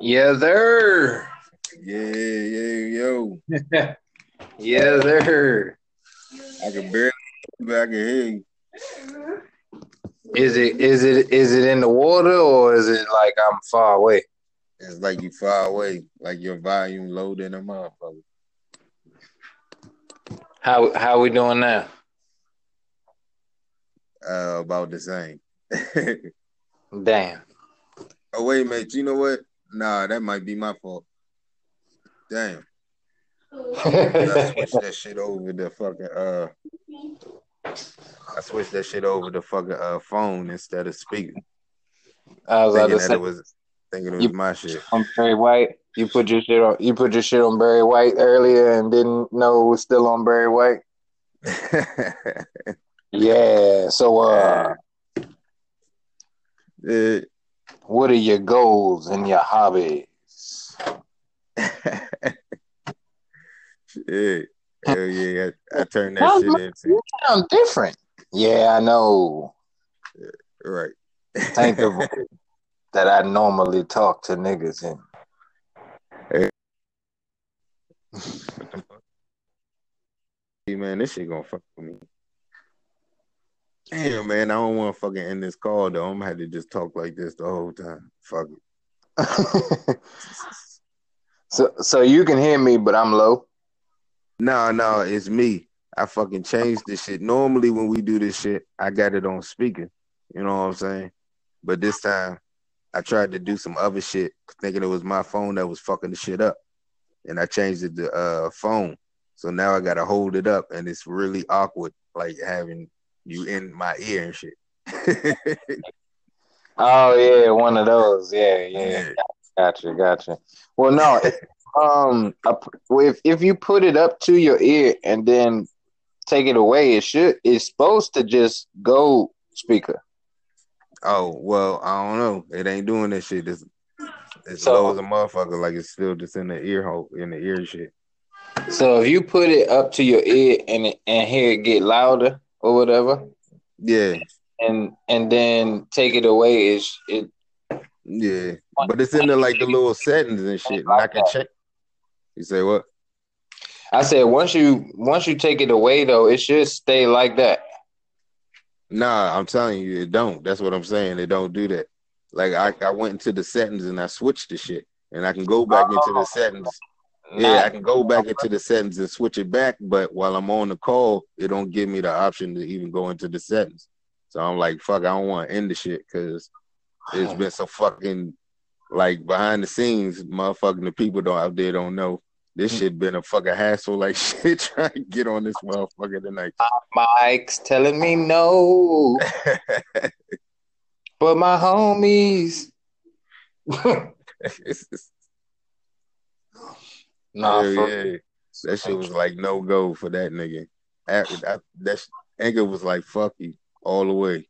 Yeah, there. Yeah, yeah, yo. yeah, there. I can barely but I can hear you. Is it is it is it in the water or is it like I'm far away? It's like you far away, like your volume low than a motherfucker. How how we doing now? Uh, about the same. Damn. oh wait, mate. You know what? Nah, that might be my fault. Damn. I switched that shit over the fucking uh. I switched that shit over the fucking uh phone instead of speaking. I was Thinking that say, it was thinking it was You- my shit. I'm Barry White. You put your shit on. You put your shit on Barry White earlier and didn't know it was still on Barry White. Yeah. So, uh, Eh, what are your goals and your hobbies? shit. Hell yeah, I, I turned that shit into You sound different. Yeah, I know. right. Ain't the voice that I normally talk to niggas in. Hey, man, this shit gonna fuck with me. Damn, man, I don't want to fucking end this call though. I'm gonna have to just talk like this the whole time. Fuck it. so, so you can hear me, but I'm low. No, no, it's me. I fucking changed this shit. Normally, when we do this shit, I got it on speaker. You know what I'm saying? But this time, I tried to do some other shit, thinking it was my phone that was fucking the shit up, and I changed it to uh phone. So now I gotta hold it up, and it's really awkward, like having you in my ear and shit. Oh yeah, one of those. Yeah, yeah. Gotcha, gotcha. Well, no, um, if if you put it up to your ear and then take it away, it should. It's supposed to just go speaker. Oh well, I don't know. It ain't doing that shit. It's, it's So- low as a motherfucker. Like it's still just in the ear hole, in the ear shit. So if you put it up to your ear and and hear it get louder or whatever, Yeah, and and then take it away, it's it. yeah. But it's in the like the little settings and shit. And I can check. You say what? I said once you once you take it away though, it should stay like that. Nah, I'm telling you, it don't. That's what I'm saying. It don't do that. Like I, I went into the settings and I switched the shit, and I can go back into the oh. settings. Yeah, I can go back into the settings and switch it back, but while I'm on the call, it don't give me the option to even go into the settings. So I'm like, fuck, I don't want to end the shit because it's been so fucking like behind the scenes, motherfucking the people don't out there don't know. This hmm. shit been a fucking hassle like shit trying to get on this motherfucker tonight. Mike's telling me no, but my homies. nah, Hell yeah. That shit was like no go for that nigga. After that, that sh- Anchor was like fuck you all the way.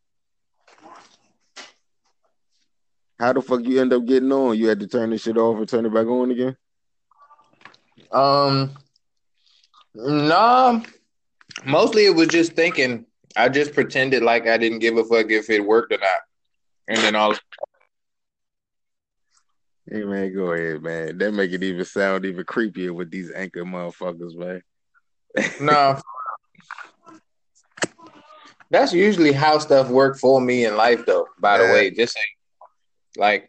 How the fuck you end up getting on? You had to turn this shit off and turn it back on again? um, nah. Mostly it was just thinking. I just pretended like I didn't give a fuck if it worked or not, and then all. Hey man, go ahead, man. That make it even sound even creepier with these anchor motherfuckers, man. No. That's usually how stuff work for me in life though, by the Yeah. way. Just. Like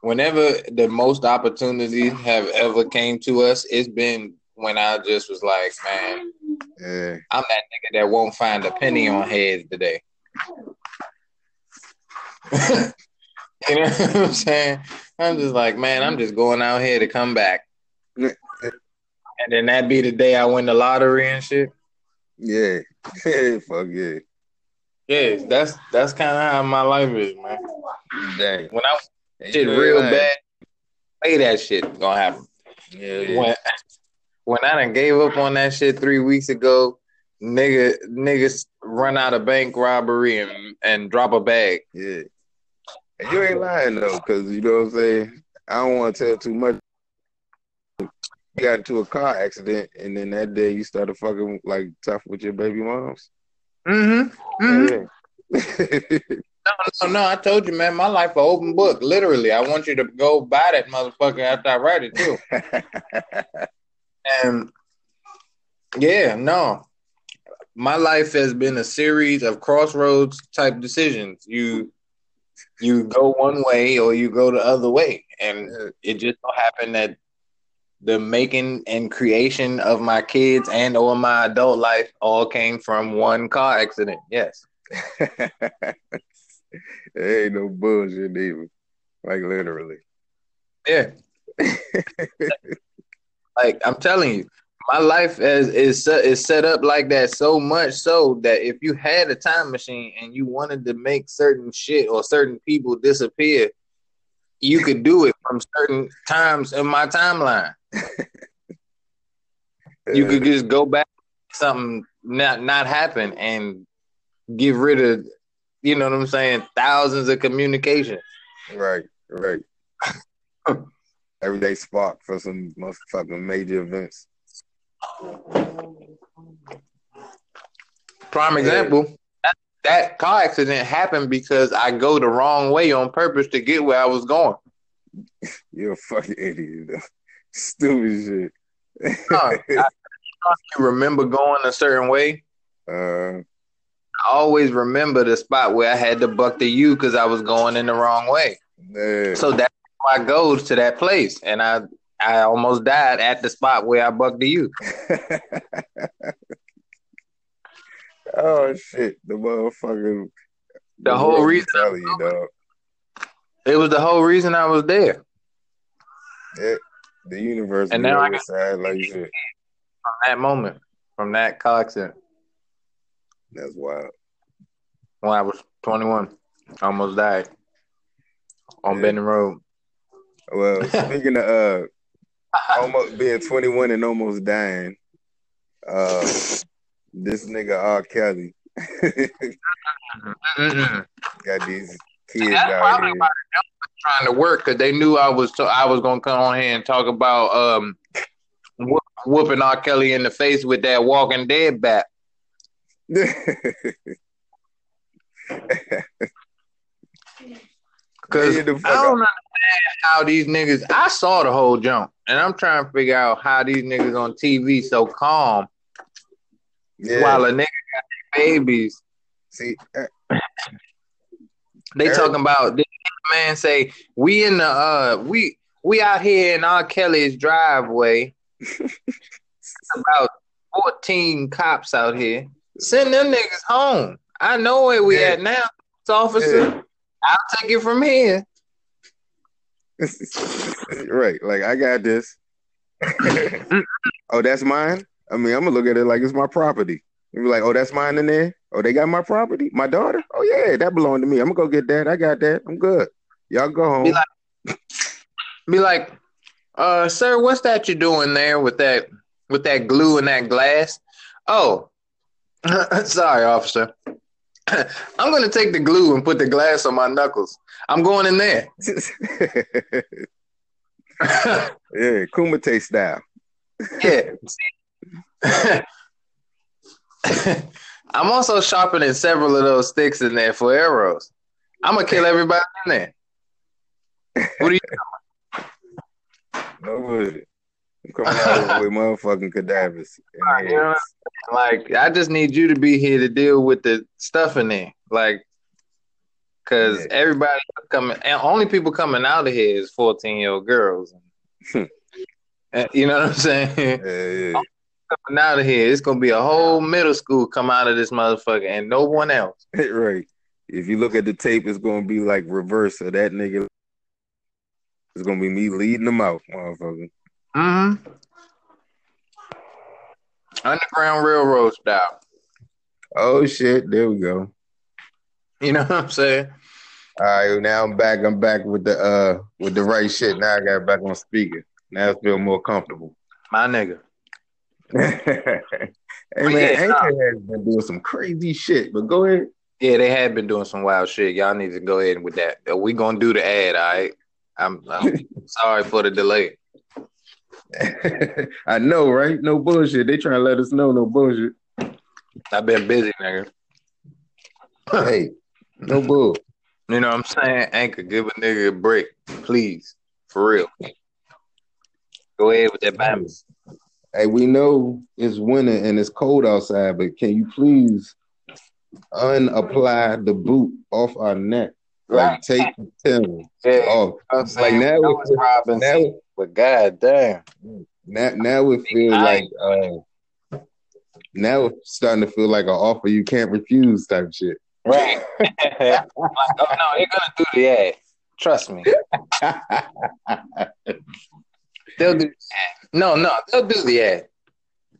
whenever the most opportunities have ever came to us, it's been when I just was like, man, Yeah. I'm that nigga that won't find a penny on heads today. you know what I'm saying? I'm just like, man, I'm just going out here to come back. And then that be the day I win the lottery and shit. Yeah. fuck yeah. Yeah, that's that's kind of how my life is, man. Dang. When I And shit real bad, say that shit gonna happen. Yeah, yeah. When when I done gave up on that shit three weeks ago, nigga niggas run out of bank robbery and and drop a bag. Yeah. And you ain't lying though, because you know what I'm saying? I don't want to tell too much. You got into a car accident and then that day you started fucking like tough with your baby moms. Mm-hmm. Yeah. No, no, no. I told you, man. My life an open book. Literally, I want you to go buy that motherfucker after I write it too. and yeah, no. My life has been a series of crossroads type decisions. You you go one way or you go the other way. And it just so happened that the making and creation of my kids and or my adult life all came from one car accident. Yes. It ain't no bullshit even. Like literally. Yeah. like I'm telling you, my life is is is set up like that so much so that if you had a time machine and you wanted to make certain shit or certain people disappear, you could do it from certain times in my timeline. you could just go back something not not happen and get rid of you know what I'm saying thousands of communications. Right, right. Everyday spark for some motherfucking major events. Prime example. That, that car accident happened because I go the wrong way on purpose to get where I was going. You're a fucking idiot. Stupid shit. I, you remember going a certain way. Uh, I always remember the spot where I had to buck the U because I was going in the wrong way. Man. So that's why I goes to that place, and I I almost died at the spot where I bucked the U. oh shit! The motherfucker. The, the whole reason. You, dog. It was the whole reason I was there. Yeah, the universe. And now I got side like shit. From that moment, from that car accident. That's wild. When I was 21, I almost died on yeah. Benton Road. Well, speaking of uh, almost being 21 and almost dying, uh, this nigga R. Kelly got these kids out here trying to work because they knew I was t- I was gonna come on here and talk about um whooping R. Kelly in the face with that Walking Dead bat. Because I don't understand how these niggas. I saw the whole jump, and I'm trying to figure out how these niggas on TV so calm yeah. while a nigga got babies. See, uh, they talking about this man say we in the uh we we out here in R. Kelly's driveway. about 14 cops out here. Send them niggas home. I know where we yeah. at now, officer. Yeah. I'll take it from here. right, like I got this. oh, that's mine. I mean, I'm gonna look at it like it's my property. And be like, oh, that's mine in there. Oh, they got my property, my daughter. Oh yeah, that belonged to me. I'm gonna go get that. I got that. I'm good. Y'all go home. Be like, be like uh, sir, what's that you're doing there with that with that glue and that glass? Oh, Sorry, officer. I'm going to take the glue and put the glass on my knuckles. I'm going in there. yeah, Kumite style. yeah. I'm also sharpening several of those sticks in there for arrows. I'm gonna kill everybody in there. What are you No with it. I'm coming out with motherfucking cadavers. like, I just need you to be here to deal with the stuff in there. Like, because yeah. everybody coming, and only people coming out of here is 14 year old girls. you know what I'm saying? Yeah, yeah. Coming out of here, it's gonna be a whole middle school come out of this motherfucker, and no one else. right. If you look at the tape, it's gonna be like reverse of that nigga. It's gonna be me leading them out, motherfucker. Mm-hmm. Underground Railroad style. Oh shit! There we go. You know what I'm saying? All right, now I'm back. I'm back with the uh with the right shit. Now I got back on speaker. Now I feel more comfortable. My nigga. hey man, yeah, Anchor has been doing some crazy shit, but go ahead. Yeah, they have been doing some wild shit. Y'all need to go ahead with that. We gonna do the ad, all right? I'm, I'm sorry for the delay. I know, right? No bullshit. They trying to let us know no bullshit. I've been busy, nigga. hey, no bull. You know what I'm saying? Anchor, give a nigga a break, please, for real. Go ahead with that balance. Hey, we know it's winter and it's cold outside, but can you please unapply the boot off our neck? Like Right. take the Tim Yeah, off. Like now, it, it's now, but god damn. now, now it feel I like uh, now it's starting to feel like an offer you can't refuse type shit. Right. like, oh no, they're gonna do the ad. Trust me. They'll do the ad. No, no, they'll do the ad.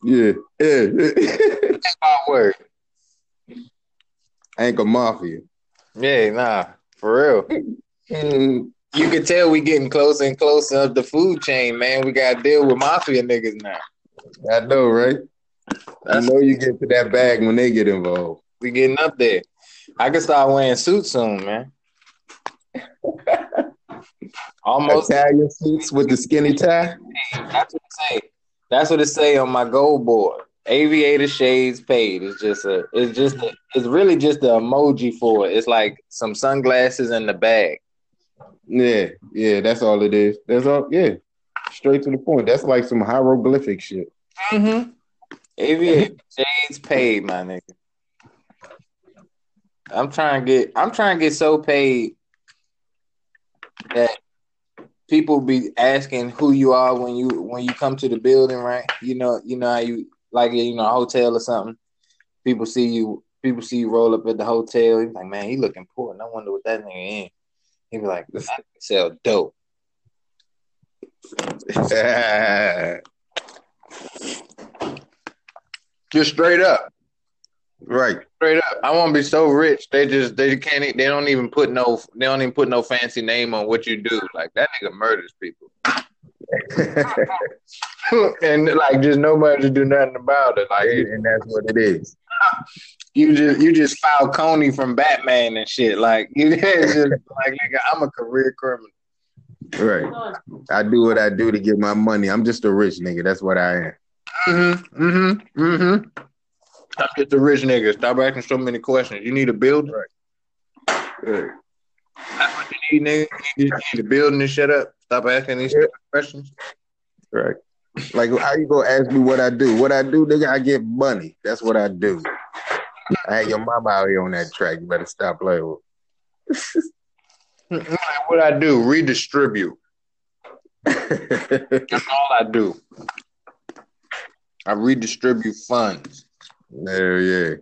yeah, yeah. That's my word. Anchor Mafia. Yeah, nah, for real. You can tell we getting closer and closer up the food chain, man. We gotta deal with mafia niggas now. I know, right? I know you get to that bag when they get involved. We getting up there. I can start wearing suits soon, man. Almost. Italian suits with the skinny tie. That's what it say. That's what it say on my goal board. Aviator shades paid. It's just a. It's just. A, it's really just the emoji for it. It's like some sunglasses in the bag. Yeah, yeah, that's all it is. That's all. Yeah, straight to the point. That's like some hieroglyphic shit. Mm-hmm. Aviator shades paid, my nigga. I'm trying to get. I'm trying to get so paid that people be asking who you are when you when you come to the building, right? You know, you know how you like you know a hotel or something. People see you. People see you roll up at the hotel. He's like, man, he looking poor. And I wonder what that nigga in. He be like, I can sell dope. Just straight up. right. Straight up, I want to be so rich. They just they can't. They don't even put no. They don't even put no fancy name on what you do. Like that nigga murders people, and like just nobody to do nothing about it. Like you, and that's what it is. you just you just Falcone from Batman and shit. Like you just like nigga, I'm a career criminal. Right. I do what I do to get my money. I'm just a rich nigga. That's what I am. Mm-hmm. Mm-hmm. Mm-hmm. I'm just a rich nigga. Stop asking so many questions. You need a builder. Right. That's what you need, nigga. You need, you need a building and shut up. Stop asking these stupid questions. Right. Like how you gonna ask me what I do? What I do, nigga, I get money. That's what I do. I had your mama out here on that track. You better stop playing with. What I do, redistribute. That's all I do. I redistribute funds. There, yeah.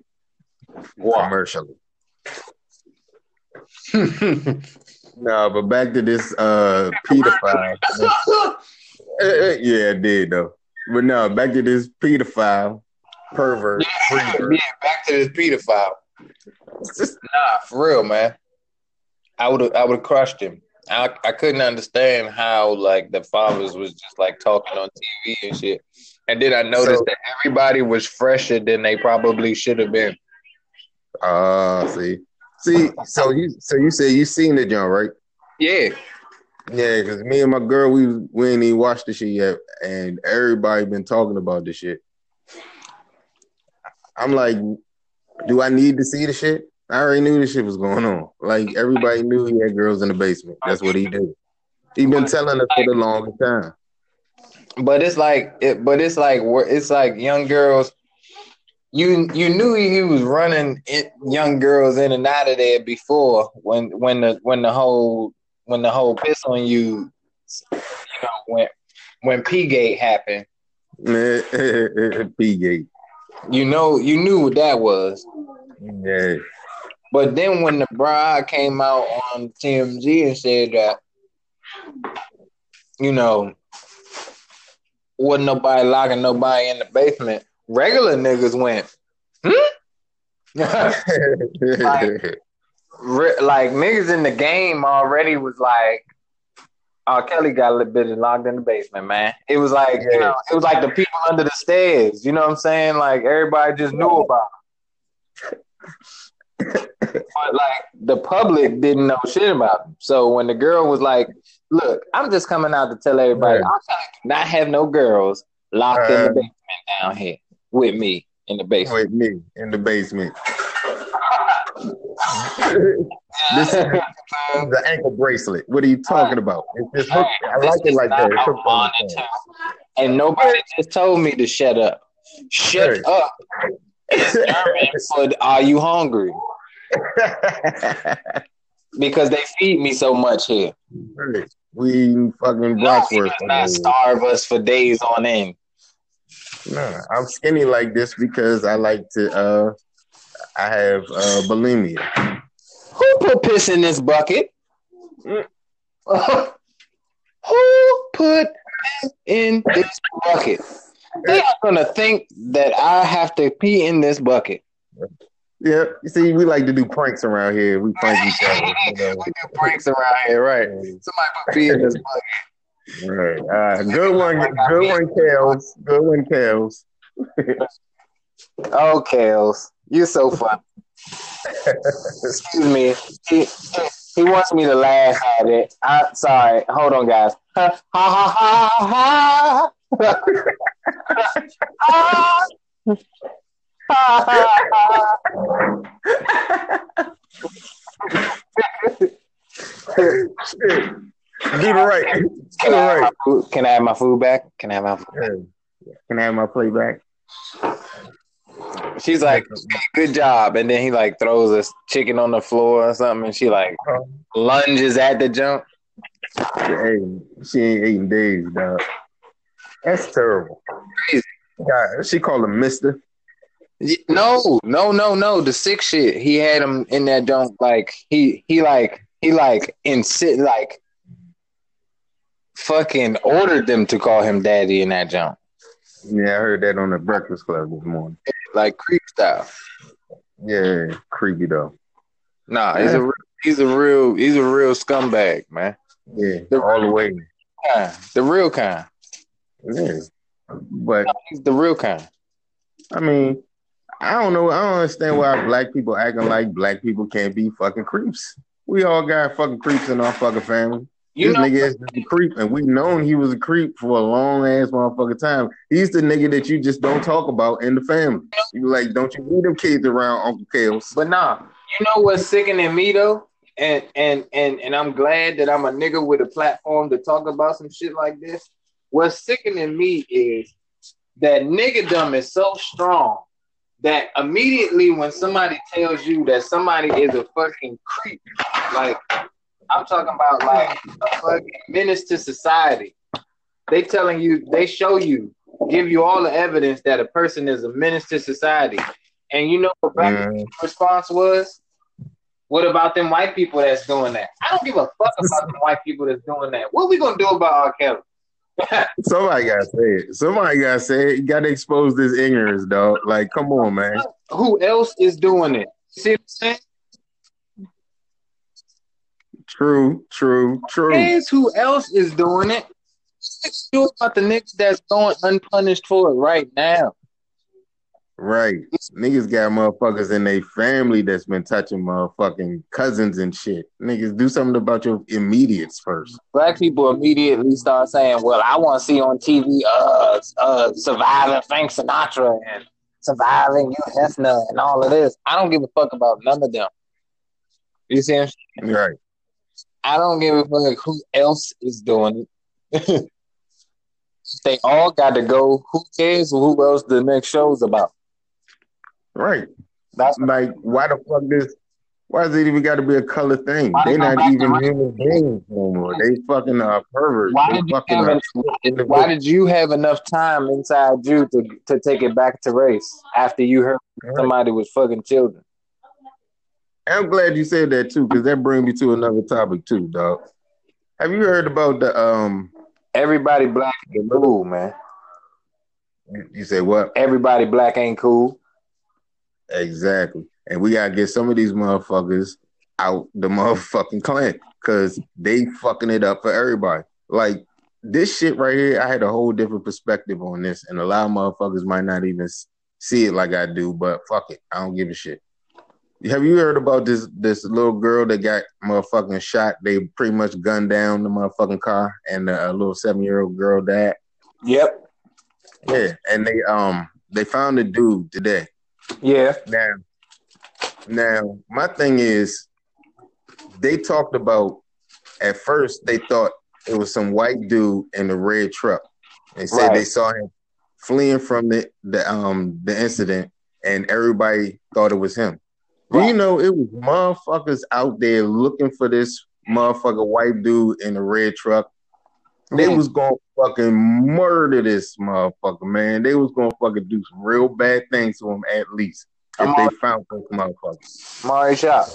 Wow. Commercially. No, but back to this uh pedophile. Yeah, it did though. But no, back to this pedophile pervert. yeah, freebird. back to this pedophile. Nah, for real, man. I would have I would have crushed him. I, I couldn't understand how like the fathers was just like talking on TV and shit. And then I noticed So- that everybody was fresher than they probably should have been. Ah, see, see. So you, so you said you seen it, John, right? Yeah. Yeah, because me and my girl, we we ain't even watched the shit yet, and everybody been talking about this shit. I'm like, do I need to see the shit? I already knew this shit was going on. Like everybody knew he had girls in the basement. That's what he did. He been telling us for the longest time. But it's like it, but it's like it's like young girls. You you knew he was running it, young girls in and out of there before when when the when the whole when the whole piss on you, you know when when P Gate happened. P Gate. You know you knew what that was. Yeah. But then when the bride came out on TMZ and said that, you know, wasn't nobody locking nobody in the basement, regular niggas went, hmm? Re- like niggas in the game already was like, oh, Kelly got a little bit locked in the basement, man. It was like, you know, it was like the people under the stairs. You know what I'm saying? Like everybody just knew about. It. but like the public didn't know shit about him. So when the girl was like, "Look, I'm just coming out to tell everybody, Right. I'm not have no girls locked in the Uh, basement down here with me in the basement." with me in the basement. this is the ankle bracelet. What are you talking about? It's just hooked. I like it like that. It's hooked on the thing. And nobody just told me to shut up. Shut up. It's for are you hungry? Because they feed me so much here. we fucking No, he does not starve us for days on end. No, I'm skinny like this because I like to. uh I have uh bulimia. Who put piss in this bucket? Mm. Who put piss in this bucket? They are gonna think that I have to pee in this bucket. Yeah, you see, we like to do pranks around here. We prank each other. You know? We do pranks around here, right? Somebody put pee in this bucket. Right. Uh, good one. Good one, Kels. Good one, Kels. Oh, Kales, you're so funny. Excuse me. He, he wants me to laugh at it. I, sorry. Hold on, guys. Ha ha ha ha ha. Ha. Ha, ha, Shit. Do the right. Do Can I, right. food, can I have my food back? Can I have my food? Yeah. Can I have my play back? She's like, good job. And then he like throws a chicken on the floor or something. And she like uh-huh. lunges at the jump. Hey, she ain't eating days, dog. That's terrible. Crazy. God, she called him Mister. No, no, no, no. The sick shit. He had him in that junk. Like he, he like, he like insit like fucking ordered them to call him daddy in that jump. Yeah, I heard that on the Breakfast Club this morning. Like creep style. Yeah, creepy though. Nah, he's a he's a real he's a real scumbag, man. Yeah, all the way. Yeah, the real kind. Yeah, but He's the real kind. I mean, I don't know. I don't understand why black people acting like black people can't be fucking creeps. We all got fucking creeps in our fucking family. You this know, nigga is a creep, and we known he was a creep for a long ass motherfucking time. He's the nigga that you just don't talk about in the family. You like, don't you need them kids around Uncle Kales? but nah. You know what's sickening me though? And and and and I'm glad that I'm a nigga with a platform to talk about some shit like this. What's sickening me is that nigga niggadom is so strong that immediately when somebody tells you that somebody is a fucking creep, like I'm talking about like a fucking menace to society. They telling you, they show you, give you all the evidence that a person is a menace to society. And you know what Mm. response was? What about them white people that's doing that? I don't give a fuck about them white people that's doing that. What we gonna do about R. Kelly? Somebody gotta say it. Somebody gotta say it. You gotta expose this ignorance, dog. Like, come on, man. Who else is doing it? See what I'm saying? True, true, true. Guess who else is doing it? You about the niggas that's going unpunished for it right now. Right. Niggas got motherfuckers in their family that's been touching motherfucking cousins and shit. Niggas do something about your immediates first. Black people immediately start saying, "Well, I want to see on TV, uh, uh, surviving Frank Sinatra and surviving Hugh Hefner and all of this." I don't give a fuck about none of them. You see, what I'm saying? Right. I don't give a fuck who else is doing it. they all got to go. Who cares who else the next show's about? Right. That's Like, why the fuck this? Why does it even got to be a color thing? Why They they not even human beings no more. They fucking uh, perverts. why did you fucking have uh, en- why did- you have enough time inside you to to take it back to race after you heard somebody was fucking children? I'm glad you said that too, because that brings me to another topic too, dog. Have you heard about the um? Everybody black ain't cool, man. You say what? Everybody black ain't cool. Exactly. And we gotta get some of these motherfuckers out the motherfucking clan because they fucking it up for everybody. Like this shit right here, I had a whole different perspective on this, and a lot of motherfuckers might not even see it like I do. But fuck it, I don't give a shit. Have you heard about this this little girl that got motherfucking shot? They pretty much gunned down the motherfucking car, and a little seven year old girl died. Yep. Yeah, and they um they found the dude today. Yeah. Now, Now, my thing is, they talked about at first they thought it was some white dude in a red truck. They said right. they saw him fleeing from the, the um the incident, and everybody thought it was him. Right. You know, it was motherfuckers out there looking for this motherfucker white dude in a red truck. They was gonna fucking murder this motherfucker, man. They was gonna fucking do some real bad things to him at least if I'm they found those motherfuckers. Mari Shop.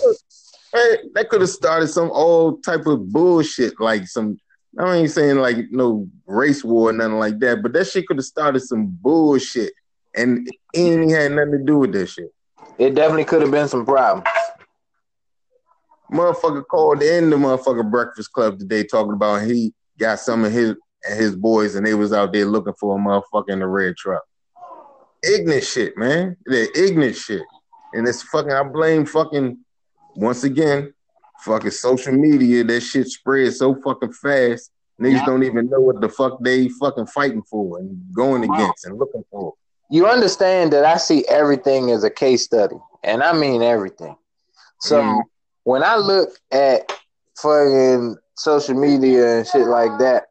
Hey, that could have started some old type of bullshit, like some. I ain't saying like no race war or nothing like that, but that shit could have started some bullshit, and it ain't had nothing to do with that shit. It definitely could have been some problems. Motherfucker called in the motherfucker Breakfast Club today talking about he got some of his his boys and they was out there looking for a motherfucker in the red truck. Ignorant shit, man. They're ignorant shit. And it's fucking I blame fucking once again, fucking social media, that shit spreads so fucking fast. Niggas yeah. don't even know what the fuck they fucking fighting for and going wow. against and looking for. You understand that I see everything as a case study, and I mean everything. So mm when I look at fucking social media and shit like that,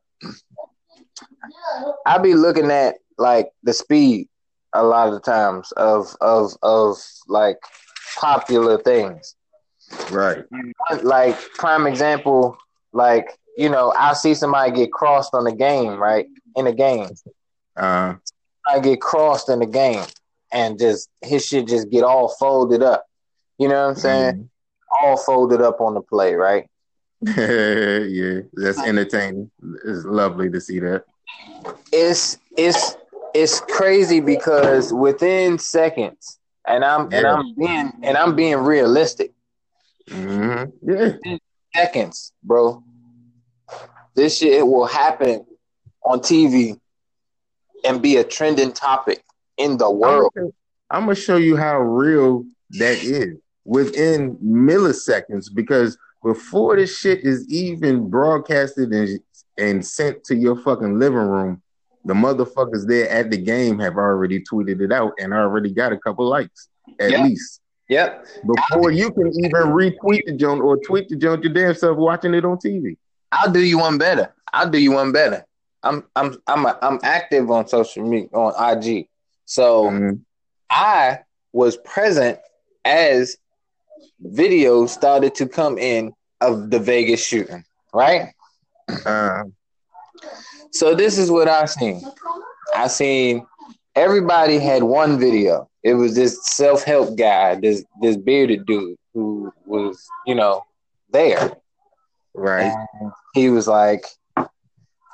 I be looking at like the speed a lot of the times of of of like popular things. Right. Like prime example, like you know, I see somebody get crossed on the game, right? In a game. Uh I get crossed in the game and just his shit just get all folded up. You know what I'm saying? Mm-hmm all folded up on the play, right? yeah, that's entertaining. It's lovely to see that. It's it's it's crazy because within seconds, and I'm yeah. and I'm being and I'm being realistic. Mm-hmm. Yeah, seconds, bro. This shit will happen on TV and be a trending topic in the world. I'm gonna show you how real that is within milliseconds because before this shit is even broadcasted and, and sent to your fucking living room, the motherfuckers there at the game have already tweeted it out and already got a couple likes at yep. least. Yep. Before you can even retweet the joint or tweet the joint your damn self watching it on TV. I'll do you one better. I'll do you one better. I'm I'm I'm a, I'm active on social media on IG. So mm-hmm. I was present as videos started to come in of the Vegas shooting, right? Uh, so this is what I seen. I seen everybody had one video. It was this self help guy, this this bearded dude who was, you know, there. Right. And he was like,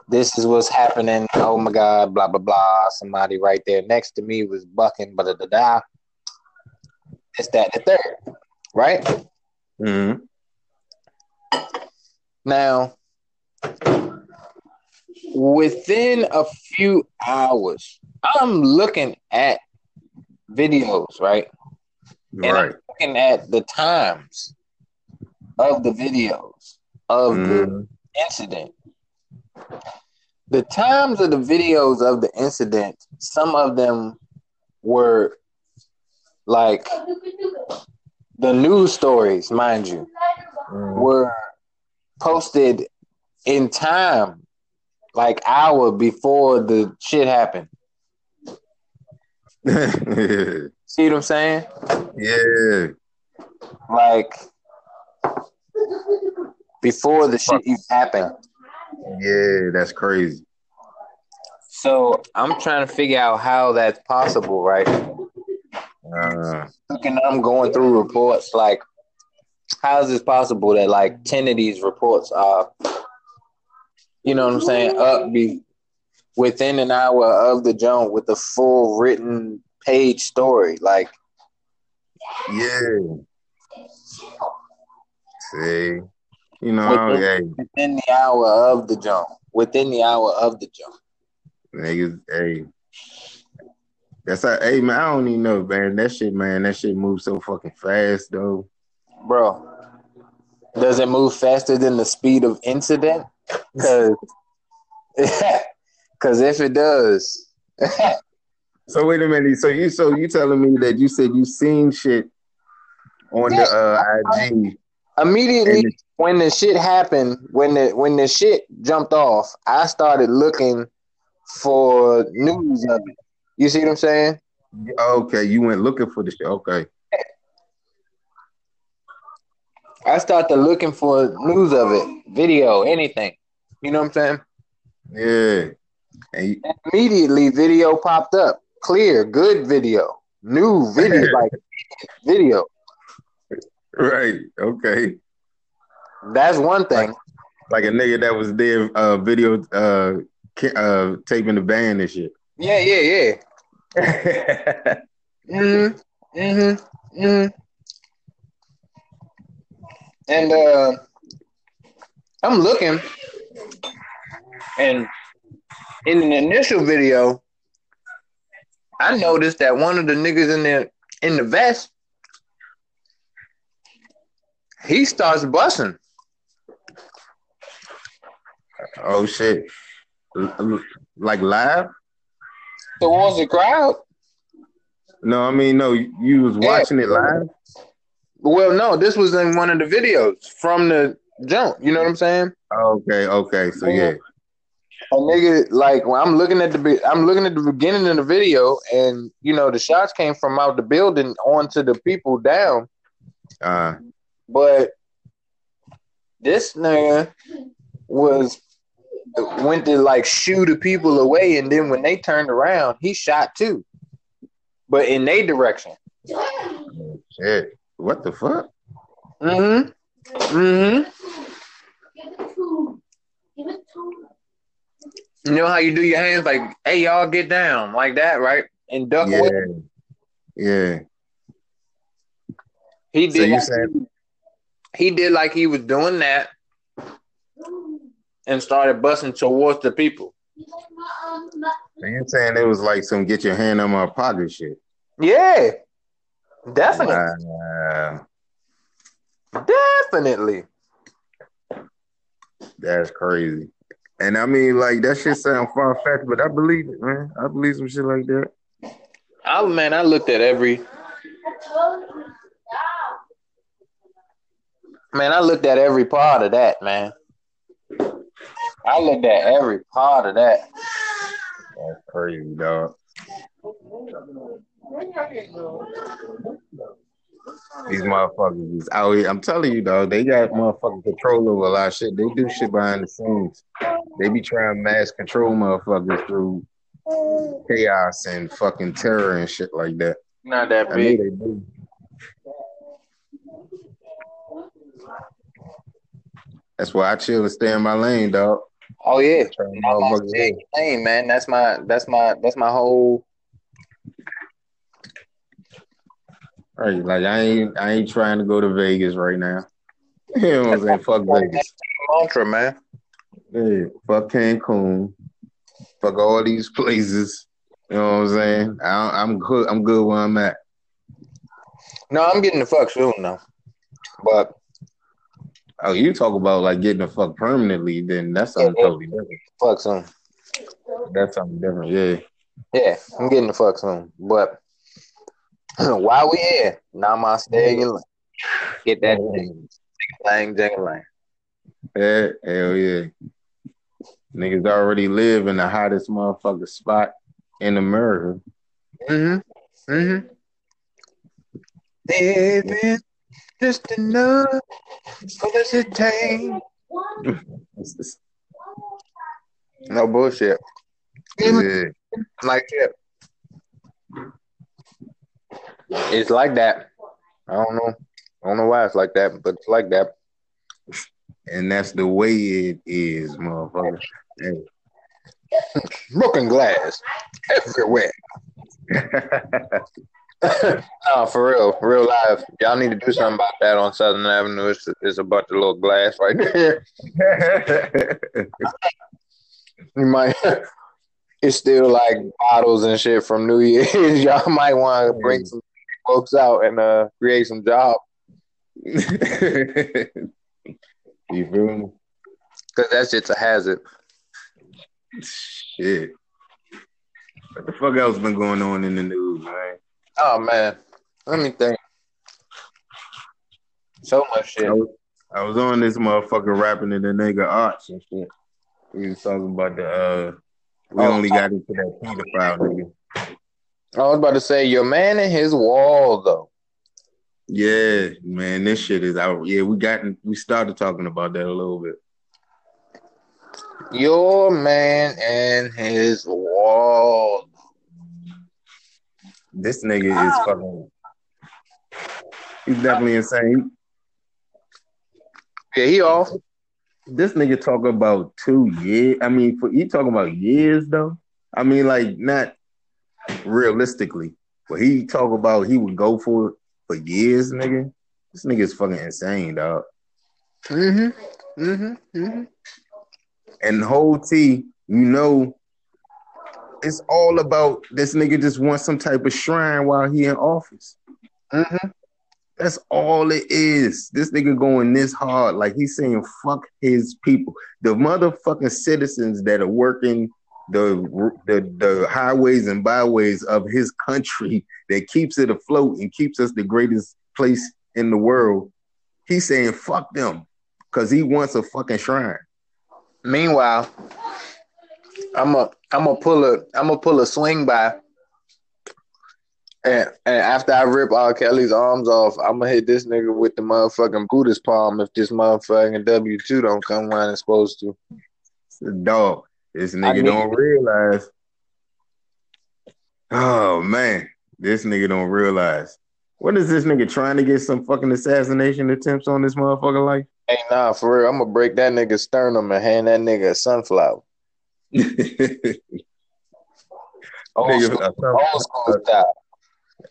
"This is what's happening." Oh my god, blah blah blah. Somebody right there next to me was bucking, but da da. It's that the third right? Mm-hmm. Now, within a few hours, I'm looking at videos, right? And right. I'm looking at the times of the videos of mm. the mm-hmm. incident. The times of the videos of the incident, some of them were like the news stories, mind you, mm. were posted in time, like hour before the shit happened. See what I'm saying? Yeah. Like before the shit even happened. Yeah, that's crazy. So I'm trying to figure out how that's possible, right? Uh, and I'm going through reports like, how is this possible that like ten of these reports are, you know what I'm saying, up be within an hour of the jump with the full written page story, like. Yeah. See, you know, within, hey. within the hour of the jump, within the hour of the jump. Niggas, hey, that's how, hey man, I don't even know, man. That shit, man, that shit moves so fucking fast though. Bro, does it move faster than the speed of incident? Cause, cause if it does. so wait a minute. So you so you telling me that you said you seen shit on yeah. the uh, IG. Immediately when the shit happened, when the when the shit jumped off, I started looking for news of it. You see what I'm saying? Okay, you went looking for the shit. Okay. I started looking for news of it, video, anything. You know what I'm saying? Yeah. And you- immediately video popped up. Clear, good video. New video, like video. Right. Okay. That's one thing. Like, like a nigga that was there uh video uh uh taping the band and shit. Yeah, yeah, yeah. mm-hmm. Mm-hmm. Mm-hmm. And uh I'm looking and in an initial video, I noticed that one of the niggas in the in the vest, he starts busting. Oh shit! Like live towards the crowd. No, I mean no. You was watching yeah. it live. Well, no, this was in one of the videos from the jump. You know what I'm saying? Okay, okay. So yeah. A nigga, like when I'm looking at the I'm looking at the beginning of the video, and you know the shots came from out the building onto the people down. Uh, but this nigga was went to like shoo the people away, and then when they turned around, he shot too, but in their direction. Shit! What the fuck? Mm-hmm. Mm-hmm. You know how you do your hands like, "Hey, y'all, get down," like that, right? And duck yeah. away. Yeah. He did. So said he did like he was doing that, and started busting towards the people. You're saying it was like some get your hand on my pocket shit? Yeah, definitely. Wow. Definitely. That's crazy. And I mean, like that shit sound far fetched, but I believe it, man. I believe some shit like that. I man, I looked at every man. I looked at every part of that, man. I looked at every part of that. That's crazy, dog. These motherfuckers is out here. I'm telling you, dog, they got motherfucking control over a lot of shit. They do shit behind the scenes. They be trying to mass control motherfuckers through chaos and fucking terror and shit like that. Not that I big. That's why I chill and stay in my lane, dog. Oh yeah, lane, man. That's my that's my that's my whole Right, like I ain't I ain't trying to go to Vegas right now. You know what I'm saying? Fuck Vegas. Mantra, man. Hey, fuck Cancun. Fuck all these places. You know what I'm saying? I, am good. I'm good where I'm at. No, I'm getting the fuck soon though. But oh, you talk about like getting the fuck permanently? Then that's something yeah, totally different. Fuck soon. That's something different. Yeah. Yeah, I'm getting the fuck soon, but While we here, namaste and get that thing, jingling. Yeah, hell yeah. Niggas already live in the hottest motherfucker spot in America. Mm-hmm. Mm-hmm. Living just enough tame. no bullshit. Yeah. Like it. It's like that. I don't know. I don't know why it's like that, but it's like that. And that's the way it is, motherfucker. Hey. Broken glass everywhere. no, for real, real life. Y'all need to do something about that on Southern Avenue. It's, it's a bunch of little glass right there. you might it's still like bottles and shit from New Year's. Y'all might want to bring some folks out and uh, create some jobs. you feel me? Because that shit's a hazard. Shit. What the fuck else been going on in the news, man? Oh man, let me think. So much shit. I was, I was on this motherfucker rapping in the nigga arts and shit. We was talking about the uh we Oh. only got into that pedophile nigga. I was about to say your man and his wall though. Yeah, man, this shit is out. Yeah, we got we started talking about that a little bit. Your man and his wall. This nigga is fucking he's definitely insane. Yeah, he off. This nigga talk about two years. I mean, for he talking about years though. I mean, like not realistically, but he talk about he would go for it for years, nigga. This nigga is fucking insane, dog. Mm-hmm. Mm-hmm. Mm-hmm. And the whole T, you know, it's all about this nigga just wants some type of shrine while he in office. Mm-hmm. That's all it is. This nigga going this hard, like he's saying, "Fuck his people." The motherfucking citizens that are working the the the highways and byways of his country that keeps it afloat and keeps us the greatest place in the world. He's saying, "Fuck them," because he wants a fucking shrine. Meanwhile, I'm a I'm gonna pull a I'm gonna pull a swing by, and and after I rip R. Kelly's arms off, I'm gonna hit this nigga with the motherfucking Buddhist palm if this motherfucking W two don't come when it's supposed to. Dog, this I nigga don't realize. Oh man, this nigga don't realize. What is this nigga trying to get some fucking assassination attempts on this motherfucker life? Hey, nah, for real, I'm gonna break that nigga's sternum and hand that nigga a sunflower. Nigga, Old a, school, sun- old school style.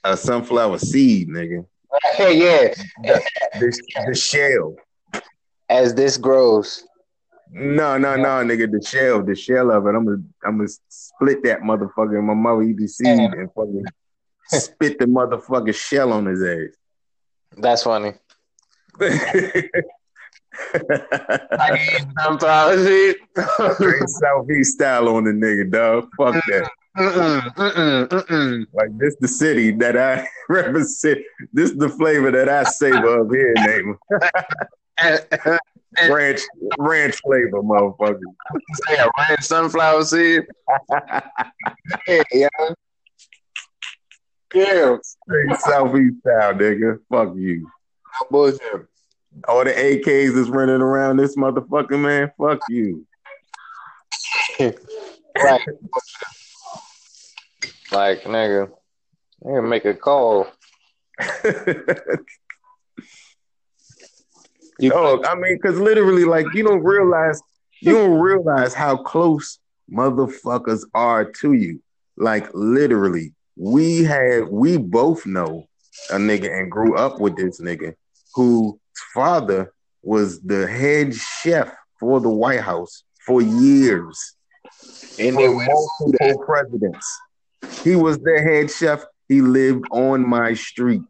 a sunflower seed, nigga. Hey, yeah, The, the shell. as this grows. No, no, no, nigga. The shell, the shell of it. I'm gonna, I'm gonna split that motherfucker. And my mother eat the seed and fucking spit the motherfucking shell on his ass. That's funny. Sunflower seed. Straight Southeast style on the nigga, dog. Fuck that. Mm-mm, mm-mm, mm-mm. Like this, the city that I represent. This the flavor that I savor of here, name ranch, ranch flavor, motherfucker. Say a red sunflower seed. yeah, yeah. Yeah, Southeast style, nigga. Fuck you. no bullshit. All the AKs is running around this motherfucker, man. Fuck you. Like, nigga, nigga make a call. You Dog, I mean, because literally, like, you don't realize, you don't realize how close motherfuckers are to you. Like, literally, we had, we both know a nigga and grew up with this nigga whose father was the head chef for the White House for years. And there with multiple presidents. He was the head chef. He lived on my street,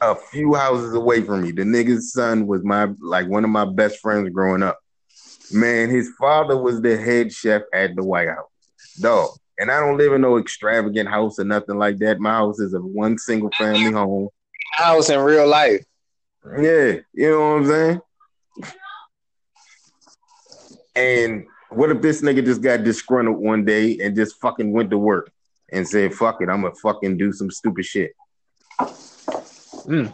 a few houses away from me. The nigga's son was my like one of my best friends growing up. Man, his father was the head chef at the White House. Dog. And I don't live in no extravagant house or nothing like that. My house is a one single family home. house in real life. Yeah, you know what I'm saying? And what if this nigga just got disgruntled one day and just fucking went to work and said, fuck it, I'm gonna fucking do some stupid shit? Mm.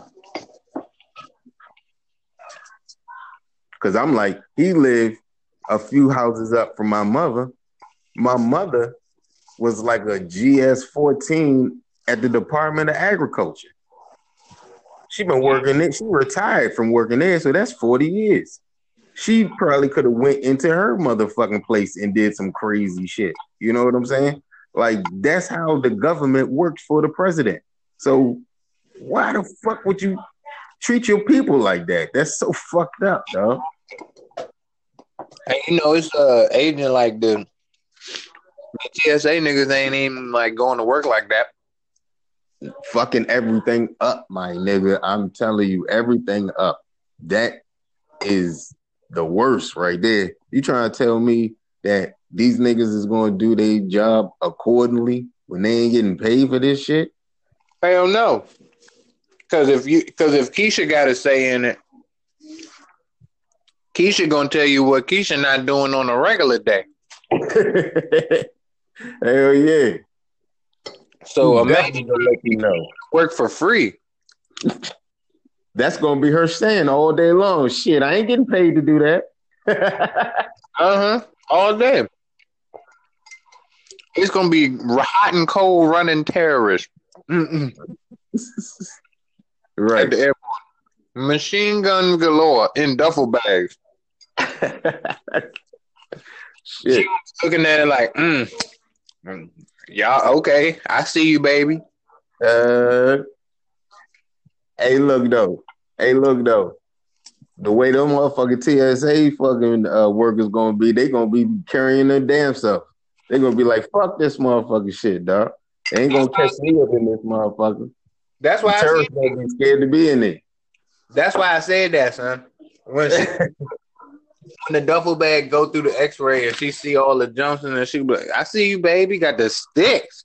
Cause I'm like, he lived a few houses up from my mother. My mother was like a GS 14 at the Department of Agriculture. She been working it. She retired from working there, so that's 40 years. She probably could have went into her motherfucking place and did some crazy shit. You know what I'm saying? Like that's how the government works for the president. So why the fuck would you treat your people like that? That's so fucked up, dog. And you know, it's uh agent like the, the TSA niggas ain't even like going to work like that. Fucking everything up, my nigga. I'm telling you, everything up. That is the worst right there. You trying to tell me that these niggas is going to do their job accordingly when they ain't getting paid for this shit? Hell no. because if you because if Keisha got a say in it, Keisha gonna tell you what Keisha not doing on a regular day. Hell yeah. So imagine gonna let you know. work for free. That's gonna be her saying all day long. Shit, I ain't getting paid to do that. Uh huh. All day. It's gonna be hot and cold running terrorists. Mm-mm. At right. the airport. Machine gun galore in duffel bags. Shit. Looking at it like, mm, y'all okay. I see you, baby. Uh, hey, look though. Hey, look though. The way them motherfucking TSA fucking uh, workers gonna be, they gonna be carrying their damn stuff. They gonna be like, "Fuck this motherfucking shit, dog." They ain't gonna catch me up in this motherfucker. That's why I said, be scared to be in there. that's why I said that, son. When, she, when the duffel bag go through the X-ray and she see all the jumps and she be like, "I see you, baby. Got the sticks."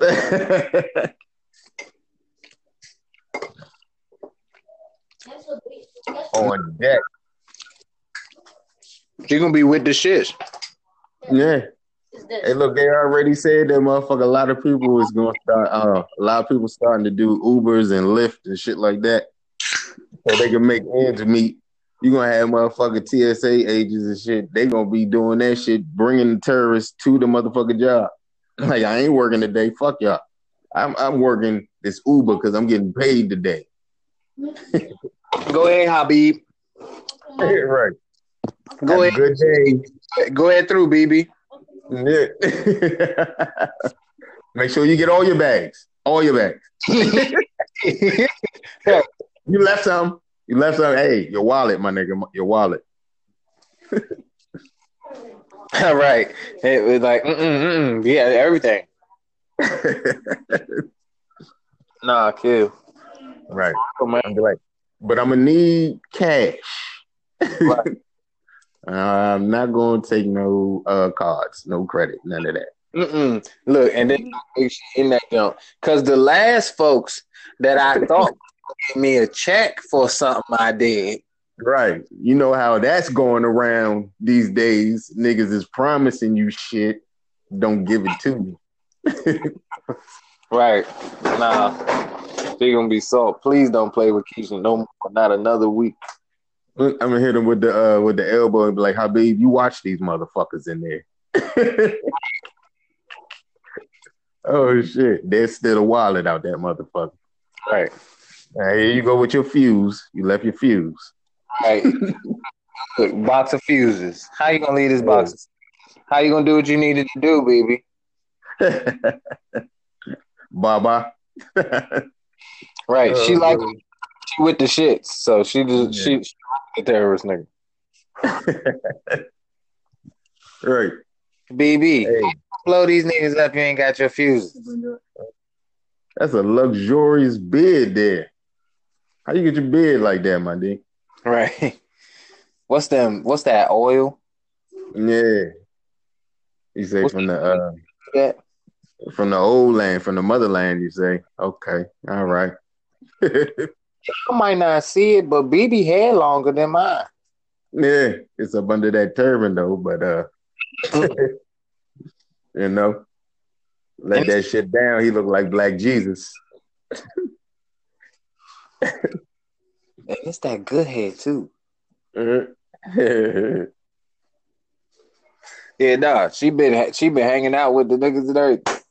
On deck. She gonna be with the shits. Yeah. Hey, look, they already said that motherfucker. A lot of people is gonna start. Uh, a lot of people starting to do Ubers and Lyft and shit like that, so they can make ends meet. You gonna have motherfucking TSA agents and shit. They gonna be doing that shit, bringing the terrorists to the motherfucking job. Like I ain't working today. Fuck y'all. I'm I'm working this Uber because I'm getting paid today. Go ahead, Habib. right. Go Have ahead. Good day. Go ahead through, BB. Yeah. Make sure you get all your bags. All your bags. You left some. You left some. Hey, your wallet, my nigga. Your wallet. All right. It was like, mm-mm, mm-mm. yeah, everything. Nah, kill. right. Oh, man. I'm like, but I'm gonna need cash. Right. I'm not gonna take no uh cards, no credit, none of that. Mm-mm. Look, and then in that jump. Because the last folks that I thought gave me a check for something I did. Right. You know how that's going around these days. Niggas is promising you shit. Don't give it to me. Right. Nah. They gonna be salt. Please don't play with Keisha no more. Not another week. I'm gonna hit him with the uh with the elbow and be like, Habib, you watch these motherfuckers in there. oh shit. There's still a wallet out that motherfucker. Right. Now, here you go with your fuse. You left your fuse. Right. Look, box of fuses. How you gonna leave this box? How you gonna do what you needed to do, baby? Baba. Right. she Oh, like she with the shits, so she just Yeah. she, she a terrorist nigga. right. BB, Hey, blow these niggas up. You ain't got your fuses. that's a luxurious bed there. How you get your bed like that, my D? Right. What's them? What's that oil? Yeah. You say What's from the uh That from the old land, from the motherland, you say. Okay. All right. I might not see it, but BB hair longer than mine. yeah, it's up under that turban though, but uh you know, let that shit down. He look like Black Jesus. And it's that good head too. yeah, mm-hmm. Yeah, nah. She been she been hanging out with the niggas and everything.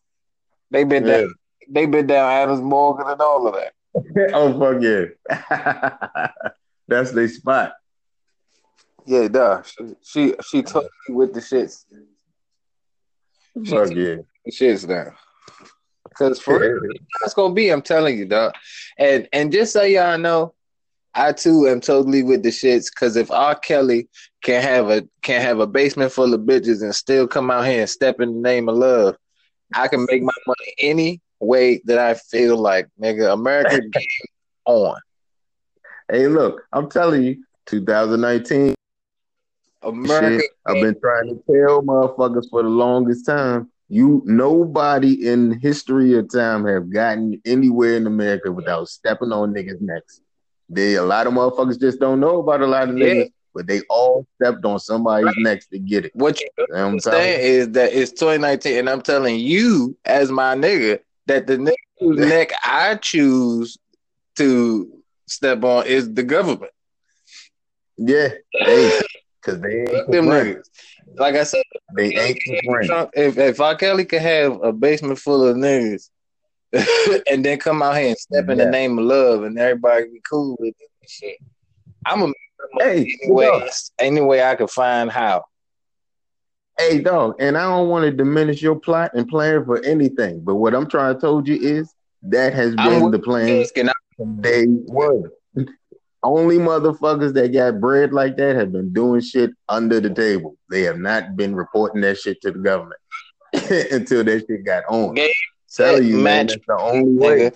They been down. They been down Adams Morgan and all of that. oh fuck yeah. That's their spot. Yeah, duh. She she, she took me with the shits. Fuck yeah. The shits down. Cause for real, that's gonna be. I'm telling you, dog. And and just so y'all know, I too am totally with the shits. Cause if R. Kelly can have a can have a basement full of bitches and still come out here and step in the name of love, I can make my money any way that I feel like, nigga. America game on. Hey, look, I'm telling you, 2019. America. Shit, I've been trying to tell motherfuckers for the longest time. You nobody in history of time have gotten anywhere in America without stepping on niggas' necks. They a lot of motherfuckers just don't know about a lot of Yeah. niggas, but they all stepped on somebody's necks to get it. What you You know what I'm saying is that it's 2019, and I'm telling you, as my nigga, that the nigga neck I choose to step on is the government. Yeah, cause they ain't Fuck them niggas. Like I said, They ain't. Trump, if if R. Kelly could have a basement full of niggas and then come out here and step in the name of love and everybody be cool with it and shit, I'm a Hey, any way, any way I could find how. hey, dog, and I don't want to diminish your plot and plan for anything, but what I'm trying to told you is that has I'm been the plan Can day one. Only motherfuckers that got bread like that have been doing shit under the table. They have not been reporting that shit to the government until that shit got on. Game Tell you, man, that's the only way.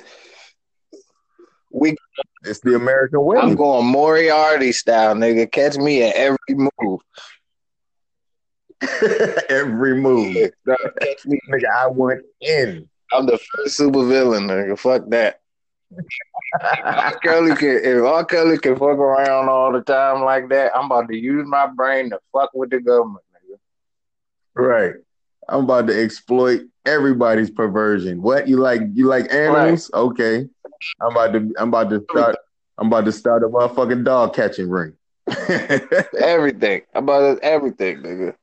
We, It's the American way. I'm going Moriarty style, nigga. Catch me at every move. Every move, Catch me. nigga, I went in. I'm the first super villain, nigga. Fuck that. R. Kelly can, if R. Kelly can fuck around all the time like that, I'm about to use my brain to fuck with the government, nigga. Right. I'm about to exploit everybody's perversion. What you like? You like animals? Okay. I'm about to. I'm about to start. I'm about to start a motherfucking dog catching ring. Everything. About everything, nigga.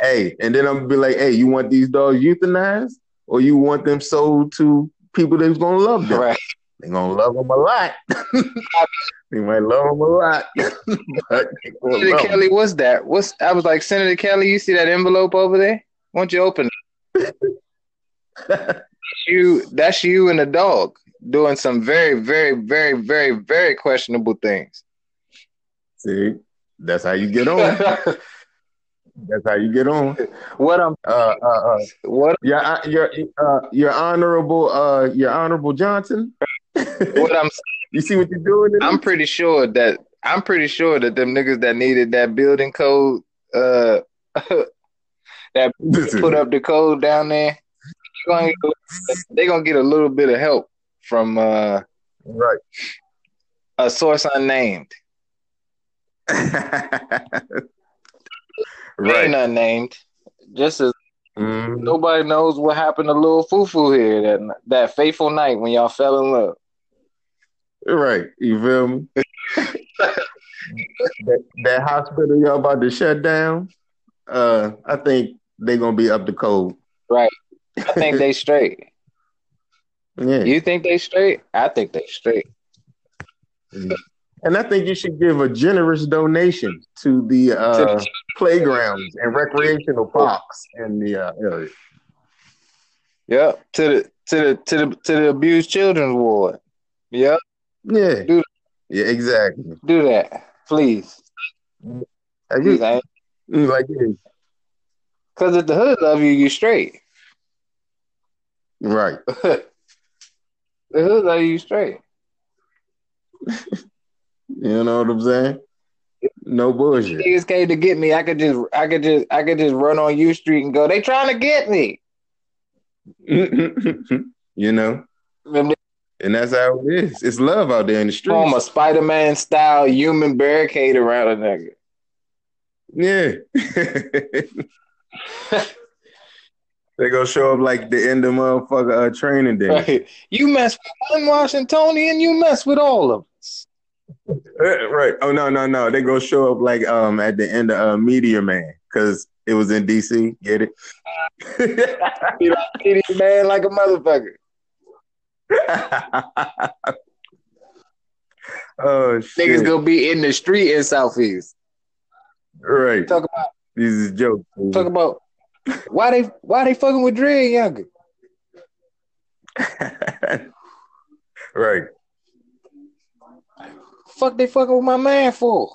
hey, and then I'm gonna be like, hey, you want these dogs euthanized, or you want them sold to people that's gonna love them? Right. They gonna love them a lot. they might love them a lot, Senator. Kelly, what's that? What's I was like, Senator Kelly, you see that envelope over there? Why don't you open it? You that's you and the dog doing some very, very, very, very, very questionable things. See, that's how you get on. That's how you get on. what I'm Uh, uh, uh, what your uh, your uh, your honorable uh, your honorable Johnson. what I'm you see what you're doing? I'm pretty sure that I'm pretty sure that them niggas that needed that building code uh that put up the code down there, they gonna get, they gonna get a little bit of help from uh right. a source unnamed. Ain't right. unnamed. Just as Mhm. nobody knows what happened to Lil Fufu here that that fateful night when y'all fell in love. Right. You feel me? that, that hospital y'all about to shut down. Uh, I think they're gonna be up to code. Right. I think they straight. Yeah. You think they straight? I think they straight. And I think you should give a generous donation to the uh, playgrounds and recreational parks in the uh, area. Yep. To the to the to the to the abused children's ward. Yep. Yeah, Do- yeah, exactly. Do that, please. You- Please, ain't- mm, like, yeah, Cause if the hood love you, you straight. right? the hood love you straight. You know what I'm saying? No bullshit. Niggas came to get me. I could just, I could just, I could just run on U Street and go. They trying to get me. you know, and that's how it is. It's love out there in the street. Form a. Spider Man style human barricade around a nigga. Yeah. they gonna show up like the end of motherfucker uh, training day. Right. You mess with one Washingtonian, you mess with all of us. Right. Oh no, no, no. They gonna show up like um at the end of uh, Meteor Man because it was in DC. Get it? Idiot man like a motherfucker. oh shit! Niggas gonna be in the street in Southeast. right. Talk about These is jokes. talk about why they why they fucking with Dre younger. right. Fuck they fucking with my man for?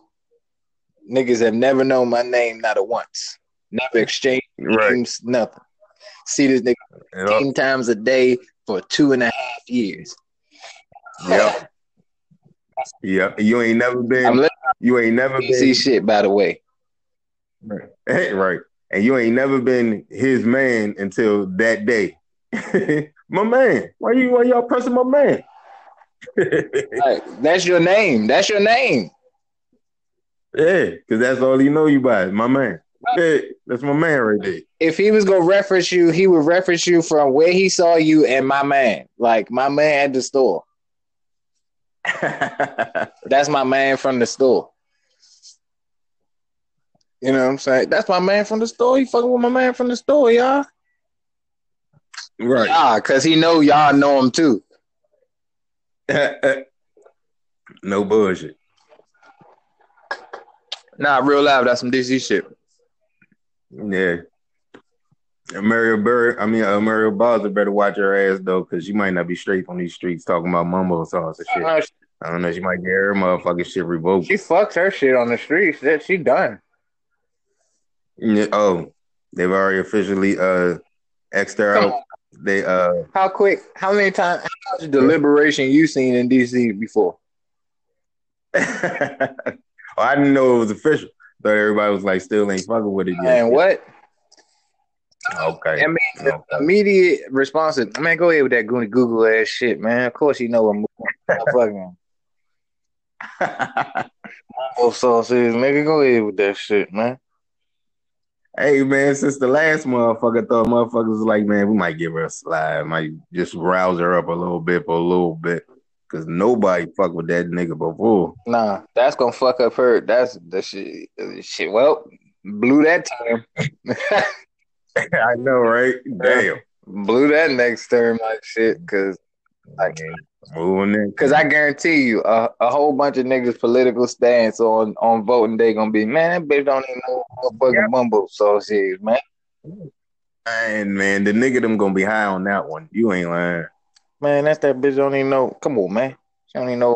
Niggas have never known my name not a once. Never exchanged Right. names, nothing. See this nigga Yep. 10 times a day for two and a half years. Yep. Yep. You ain't never I'm been. You ain't never you see shit by the way. Hey, right. and you ain't never been his man until that day. my man, why you why y'all pressing my man? Like, that's your name. That's your name. Yeah, because that's all he know you by, my man. Yeah, that's my man right there. If he was gonna reference you, he would reference you from where he saw you and my man, like my man at the store. that's my man from the store. You know what I'm saying? That's my man from the store. He fucking with my man from the store, y'all. Right. Ah, cause he know y'all know him too. no bullshit. Nah, real live. That's some DC shit. Yeah. Mario Bird, I mean, uh, Mario Bowser better watch her ass though, because you might not be straight on these streets talking about mumbo sauce and shit. Uh, I don't know. She might get her motherfucking shit revoked. She fucks her shit on the streets. That she done. Yeah, oh, they've already officially uh xed her out. They uh how quick? How many times? How much deliberation you seen in DC before? oh, I didn't know it was official. But everybody was like, still ain't fucking with it yet. And what? Okay. I mean, okay. immediate response is, man, go ahead with that Google ass shit, man. Of course you know what I'm fucking. Both sauces, nigga, go ahead with that shit, man. Hey man, since the last motherfucker thought motherfuckers was like, man, we might give her a slide, might just rouse her up a little bit for a little bit. Cause nobody fuck with that nigga before. Nah, that's gonna fuck up her. That's the shit. Uh, shit. Well, blew that term. I know, right? Damn, blew that next term like shit. Cause like moving Cause I guarantee you, a, a whole bunch of niggas' political stance on on voting day gonna be, man, that bitch don't even know what yep. mumbo sauce is, man. And man, the nigga them gonna be high on that one. You ain't lying. Man, that's that bitch. Don't even know. Come on, man. She don't even know.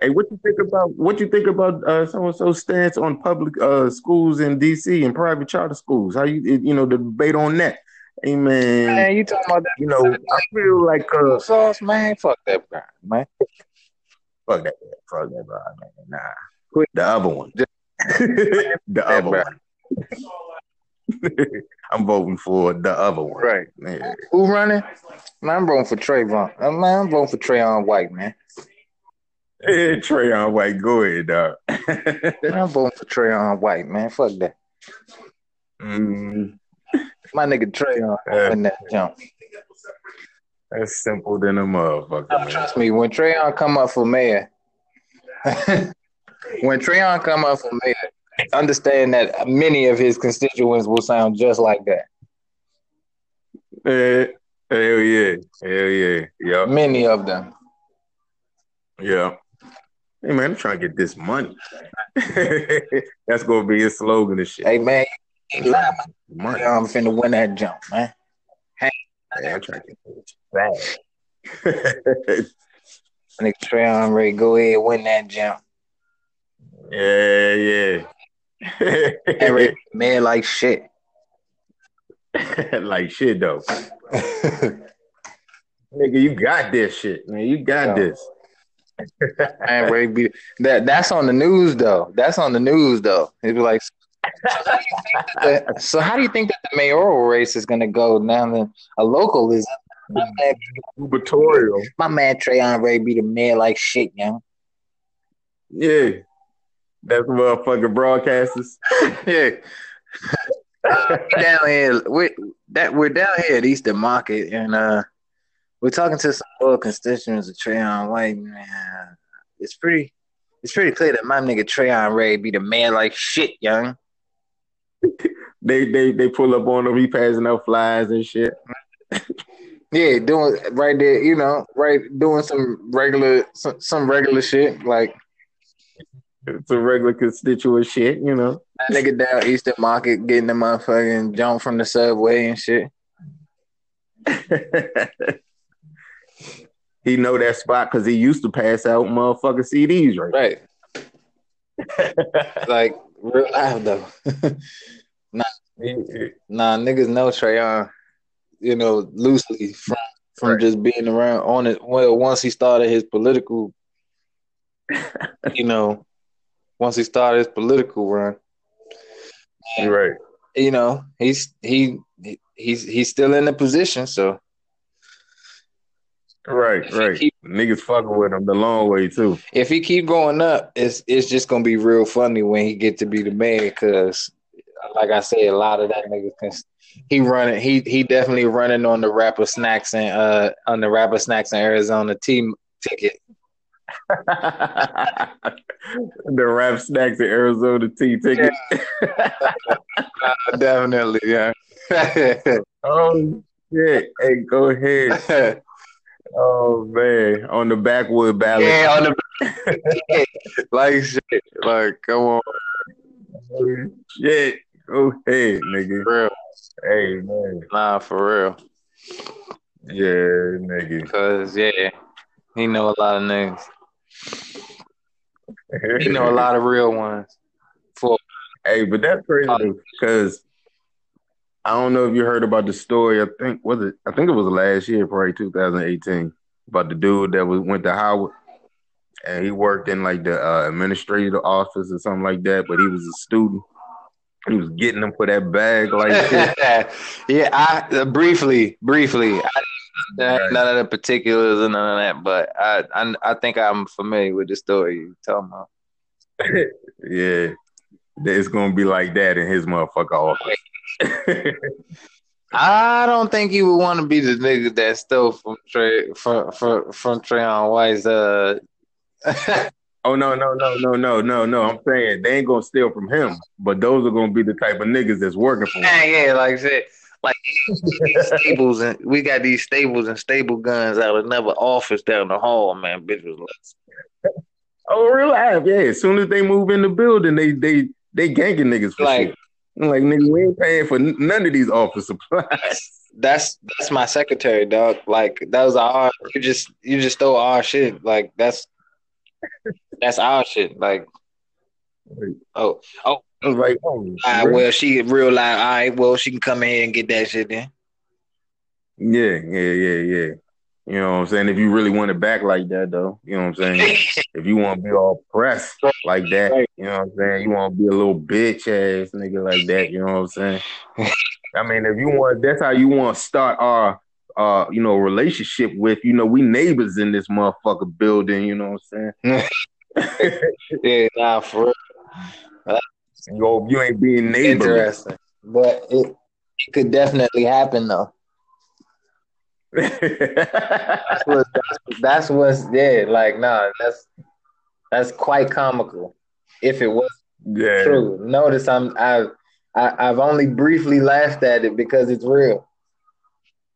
Hey, what you think about what you think about uh, so and so stance on public uh, schools in DC and private charter schools? How you you know the debate on that? Hey man, man, you talking about that? You know, I feel like uh, sauce, man. Fuck that guy, man. Fuck that, fuck that guy, man. Nah, quit the other one. the other one. I'm voting for the other one. Right. Yeah. Who running? Man, I'm voting for Trayvon. Uh, man, I'm voting for Trayon White, man. Hey, Trayon White, go ahead, dog. I'm voting for Trayon White, man. Fuck that. Mm. My nigga Trayon uh, in that jump. That's simple than a motherfucker. Trust me, when Trayon come up for mayor, when Trayon come up for mayor, understand that many of his constituents will sound just like that. Yeah, hell yeah, hell yeah, yeah. Many of them. Yeah. Hey man, I'm trying to get this money. That's gonna be his slogan and shit. Hey man, money. I'm finna win that jump, man. Hey, I'm trying to get this bag. Nigga Trayon ready, go ahead, win that jump. Yeah, yeah. Every man like shit. like shit though. Nigga, you got this shit, man. You got Yo. this. man, Ray be, that that's on the news though. That's on the news though. It'd be like so how do you think that the mayoral race is gonna go now that a local is my man, gubernatorial. My man Trayon Ray be the mayor like shit, young. Yeah. That's motherfucking broadcasters. yeah. down here, we that we're down here at Eastern Market, and uh, we're talking to some old constituents of Trayon White. Man, it's pretty, it's pretty clear that my nigga Trayon Ray be the man like shit, young. they they they pull up on him. He passing out flies and shit. yeah, doing right there. You know, right doing some regular some, some regular shit like it's a regular constituent shit, you know. That nigga down Eastern Market getting the motherfucking jump from the subway and shit. he know that spot because he used to pass out motherfucking CDs, right? Right. like real life though. nah, nah, niggas know Trayon, you know, loosely from from right. just being around on it. Well, once he started his political, you know, once he started his political run. right. you know, he's he he's he's still in the position, so Right, right. Keep, Niggas fucking with him the long way too. If he keep going up, it's it's just gonna be real funny when he get to be the man. Because, like I said, a lot of that niggas can. He running. He he definitely running on the rapper snacks and uh on the rapper snacks and Arizona team ticket. the rap snacks and Arizona tea ticket. Yeah. uh, definitely, yeah. oh shit! Hey, go ahead. Oh man, on the backwood ballot. Yeah, on the like shit. Like, come on. Shit. Ahead, nigga. For real. Hey man. Nah, for real. Yeah, nigga. Cause yeah, he know a lot of niggas. he know a lot of real ones. For hey, but that's crazy oh. because I don't know if you heard about the story. I think was it. I think it was last year, probably 2018, about the dude that was went to Howard, and he worked in like the uh, administrative office or something like that. But he was a student. He was getting them for that bag like yeah, I uh, briefly, briefly. I, right. None of the particulars and none of that, but I, I, I think I'm familiar with the story you talking about. yeah, it's gonna be like that in his motherfucker office. I don't think he would want to be the nigga that stole from Trey from from from Trayon White's uh Oh no, no, no, no, no, no, no. I'm saying they ain't gonna steal from him, but those are gonna be the type of niggas that's working for him. Yeah, yeah, like I said, like stables and we got these stables and stable guns out of another office down the hall, man. Bitch was nuts. Oh, real life, yeah. As soon as they move in the building, they they they ganking niggas for like, shit. I'm like, nigga, we ain't paying for none of these office supplies. That's that's my secretary, dog. Like that was our you just you just stole our shit. Like that's that's our shit. Like oh oh like, oh, all right, well, she real life. All right, well, she can come in here and get that shit then. Yeah, yeah, yeah, yeah. You know what I'm saying? If you really want it back like that, though, you know what I'm saying? if you want to be all pressed like that, you know what I'm saying? You want to be a little bitch ass nigga like that, you know what I'm saying? I mean, if you want, that's how you want to start our, uh, you know, relationship with, you know, we neighbors in this motherfucker building, you know what I'm saying? yeah, nah, for real. You, you ain't being neighbor. Interesting. But it, it could definitely happen, though that's, what, that's, that's what's yeah. Like, nah, that's that's quite comical. If it was yeah. true, notice I'm I've I, have i have only briefly laughed at it because it's real.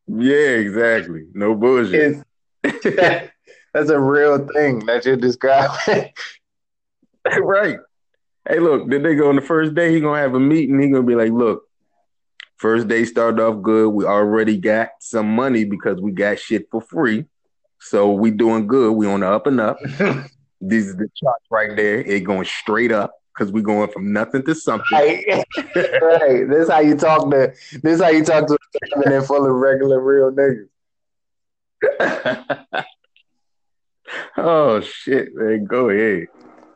Yeah, exactly. No bullshit. that's a real thing that you're describing. right. Hey, look, the nigga on the first day he gonna have a meeting. He gonna be like, "Look, First day started off good. We already got some money because we got shit for free. So we doing good. We on the up and up. These are the charts right there. It going straight up because we going from nothing to something. Right. right. This how you talk to this how you talk to a cabinet full of regular real niggas. oh shit, man. Go ahead.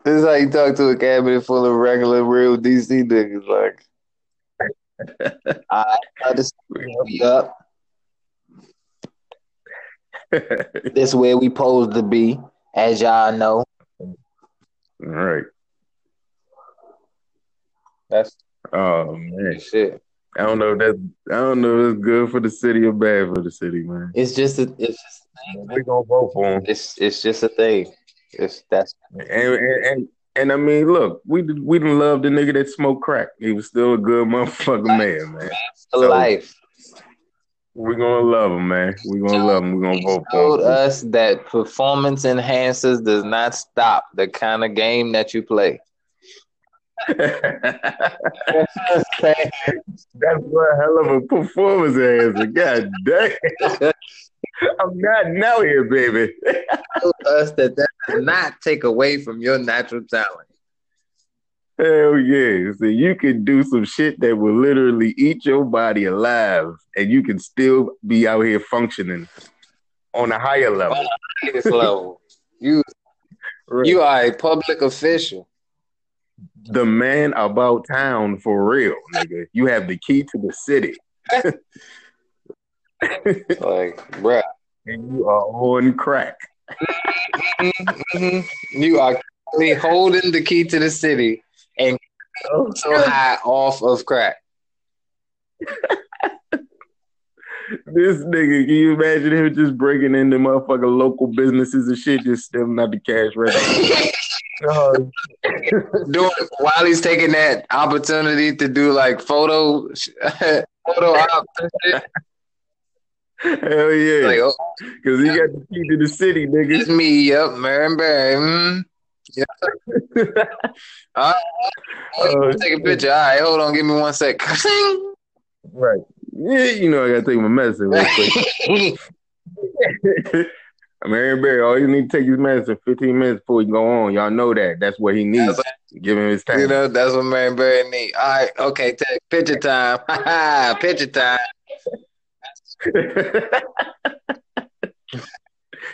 This is how you talk to a cabinet full of regular real DC niggas. Like I just we up. this is where we supposed to be, as y'all know. All right. That's oh man, shit. I don't know if that's I don't know if it's good for the city or bad for the city, man. It's just a it's just a thing. We gonna vote for him. It's it's just a thing. It's that's and, and, and and I mean, look, we we didn't love the nigga that smoked crack. He was still a good motherfucking man, man. So life. We're gonna love him, man. We're gonna love him. We're gonna vote for him. Told us that performance enhancers does not stop the kind of game that you play. That's one hell of a performance enhancer. God damn. I'm not now here, baby. Tell us that that does not take away from your natural talent. Hell yeah. So you can do some shit that will literally eat your body alive and you can still be out here functioning on a higher level. On highest level. You right. you are a public official. the man about town for real, nigga. You have the key to the city. like, bruh. And you are on crack. mm-hmm. You are holding the key to the city and oh, so high off of crack. this nigga, can you imagine him just breaking into motherfucking local businesses and shit, just stealing out the cash register? doing while he's taking that opportunity to do like photo photo ops Hell yeah. Like, oh, Cause he got the key to the city, nigga. It's me, yep, Marion Barry. Mm. Yeah. All right. Oh, take a picture. All right, hold on, give me one sec. right. Yeah, you know I gotta take my medicine real quick. Marion Barry, all you need to take his medicine 15 minutes before you go on. Y'all know that. That's what he needs. Give him his time. You know, that's what Marion Barry need. All right, okay, take picture time. picture time.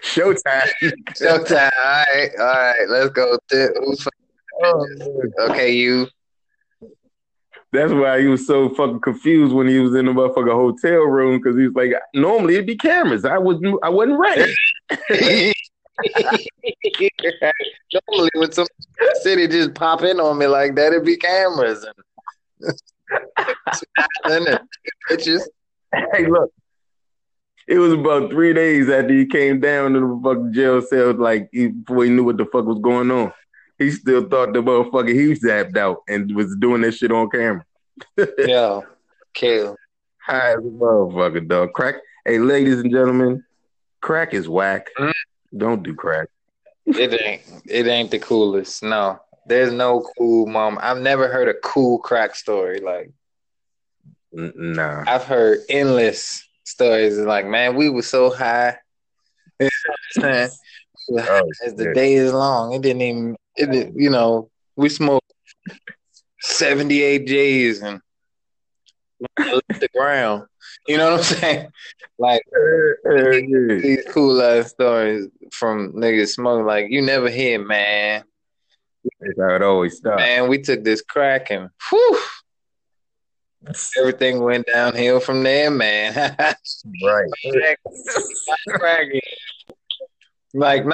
Showtime. Showtime. All right, all right. Let's go. Oh, okay, you. That's why he was so fucking confused when he was in the motherfucking hotel room because he was like, normally it'd be cameras. I wasn't. I wasn't ready. normally, when some city just pop in on me like that, it'd be cameras and pictures. Hey, look, it was about three days after he came down to the fucking jail cell, like he, before he knew what the fuck was going on. He still thought the motherfucker he zapped out and was doing that shit on camera. yeah, kill. Hi, motherfucker, dog. Crack. Hey, ladies and gentlemen, crack is whack. Mm. Don't do crack. it ain't. It ain't the coolest. No, there's no cool mom. I've never heard a cool crack story. Like, nah. I've heard endless stories. Like, man, we were so high. oh, as the day is long, it didn't even. It, you know, we smoked seventy eight J's and the ground. You know what I'm saying? Like these cool ass stories from niggas smoking. Like you never hear, man. That's how it always starts. Man, we took this crack and whew, Everything went downhill from there, man. right. like, man,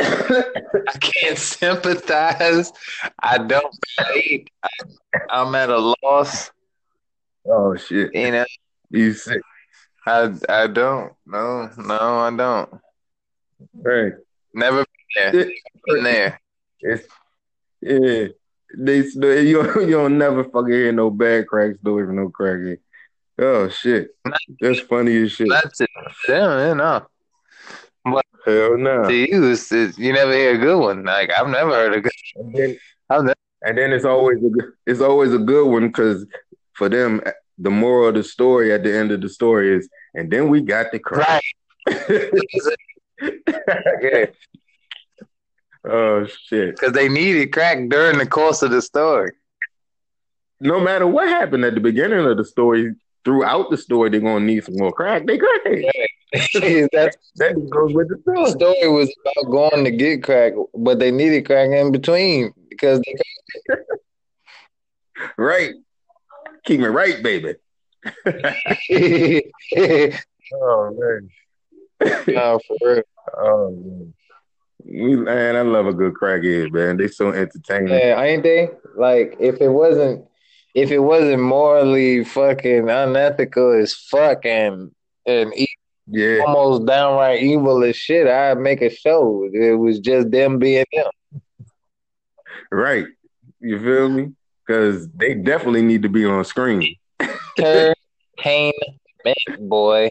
I can't sympathize. I don't relate. I, am at a loss. Oh shit! You know, you sick? I I don't. No, no, I don't. Right. Never been there. Been there. It's yeah. They, they you you don't never fucking hear no bad crack story from no crackhead. Oh shit, that's funny as shit. That's it. Damn, no. But Hell no. To you, it's, it's, you never hear a good one. Like I've never heard a good. And then, never... and then it's always a it's always a good one because for them, the moral of the story at the end of the story is, and then we got the crack. Right. yeah. Oh shit! Because they needed crack during the course of the story. No matter what happened at the beginning of the story, throughout the story, they're gonna need some more crack. They crack. Yeah. that goes with the story. The story was about going to get crack, but they needed crack in between because they. right. Keep me right, baby. oh man. No, for real. Oh man. We, man, I love a good crackhead, man. They so entertaining. Yeah, ain't they? Like if it wasn't if it wasn't morally fucking unethical as fuck and and yeah. almost downright evil as shit, I'd make a show. It was just them being them. Right. You feel me? Because they definitely need to be on screen. Entertainment, boy.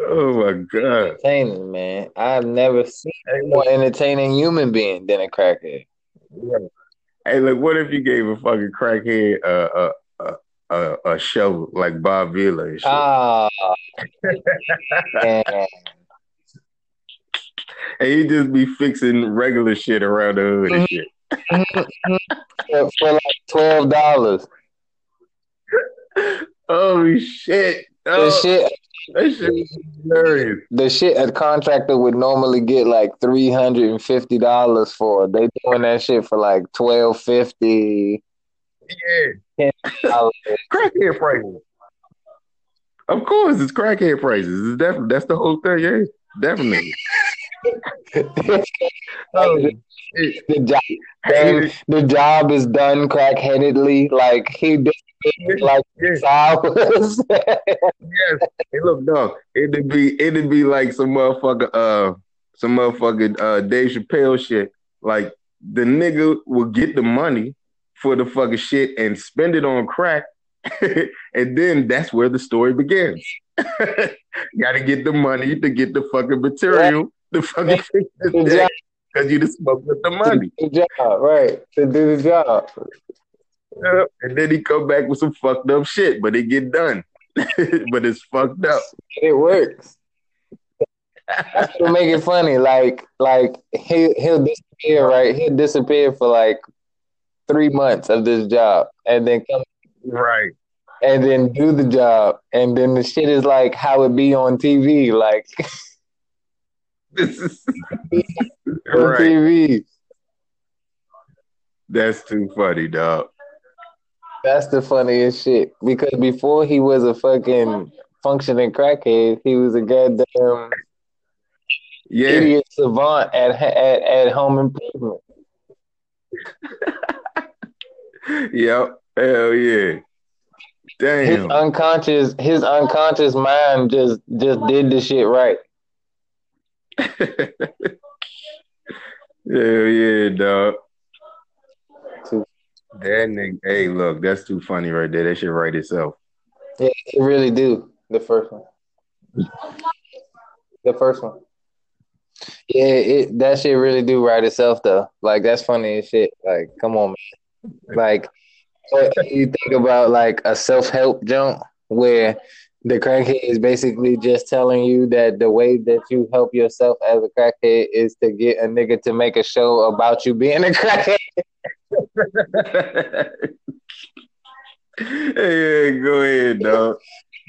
Oh my god! Entertaining, man. I've never seen a more entertaining human being than a crackhead. Hey, look, what if you gave a fucking crackhead a a a, a show like Bob Vila and shit? Oh, and he just be fixing regular shit around the hood and shit. for, for like twelve dollars. Holy shit! Oh. shit That shit is hilarious. The shit a contractor would normally get like three hundred and fifty dollars for. They doing that shit for like twelve fifty. Yeah. crackhead prices. Of course, it's crackhead prices. It's definitely that's the whole thing. Yeah, definitely. oh, the job, the, the job is done crackheadedly. Like he did like yes. hours. yes. Hey, look, dog. It'd be it'd be like some motherfucker uh some motherfucking uh Dave Chappelle shit. Like the nigga will get the money for the fucking shit and spend it on crack. and then that's where the story begins. Gotta get the money to get the fucking material, the fucking because you just smoked with the money. To the job, right? To do the job. And then he come back with some fucked up shit, but it get done. but it's fucked up. It works. to make it funny, like like he he'll disappear, right? He'll disappear for like three months of this job, and then come right, and then do the job, and then the shit is like how it be on TV, like. This is right. TV. That's too funny, dog. That's the funniest shit. Because before he was a fucking functioning crackhead, he was a goddamn yeah. idiot savant at at, at home improvement. yep. Hell yeah. Damn. His unconscious his unconscious mind just just did the shit right. Hell yeah, dog. That nigga, hey, look, that's too funny right there. That should write itself. Yeah, it really do. The first one. The first one. Yeah, it that shit really do write itself though. Like that's funny as shit. Like, come on, man. Like you think about like a self help jump where the crackhead is basically just telling you that the way that you help yourself as a crackhead is to get a nigga to make a show about you being a crackhead. Hey, go ahead, dog.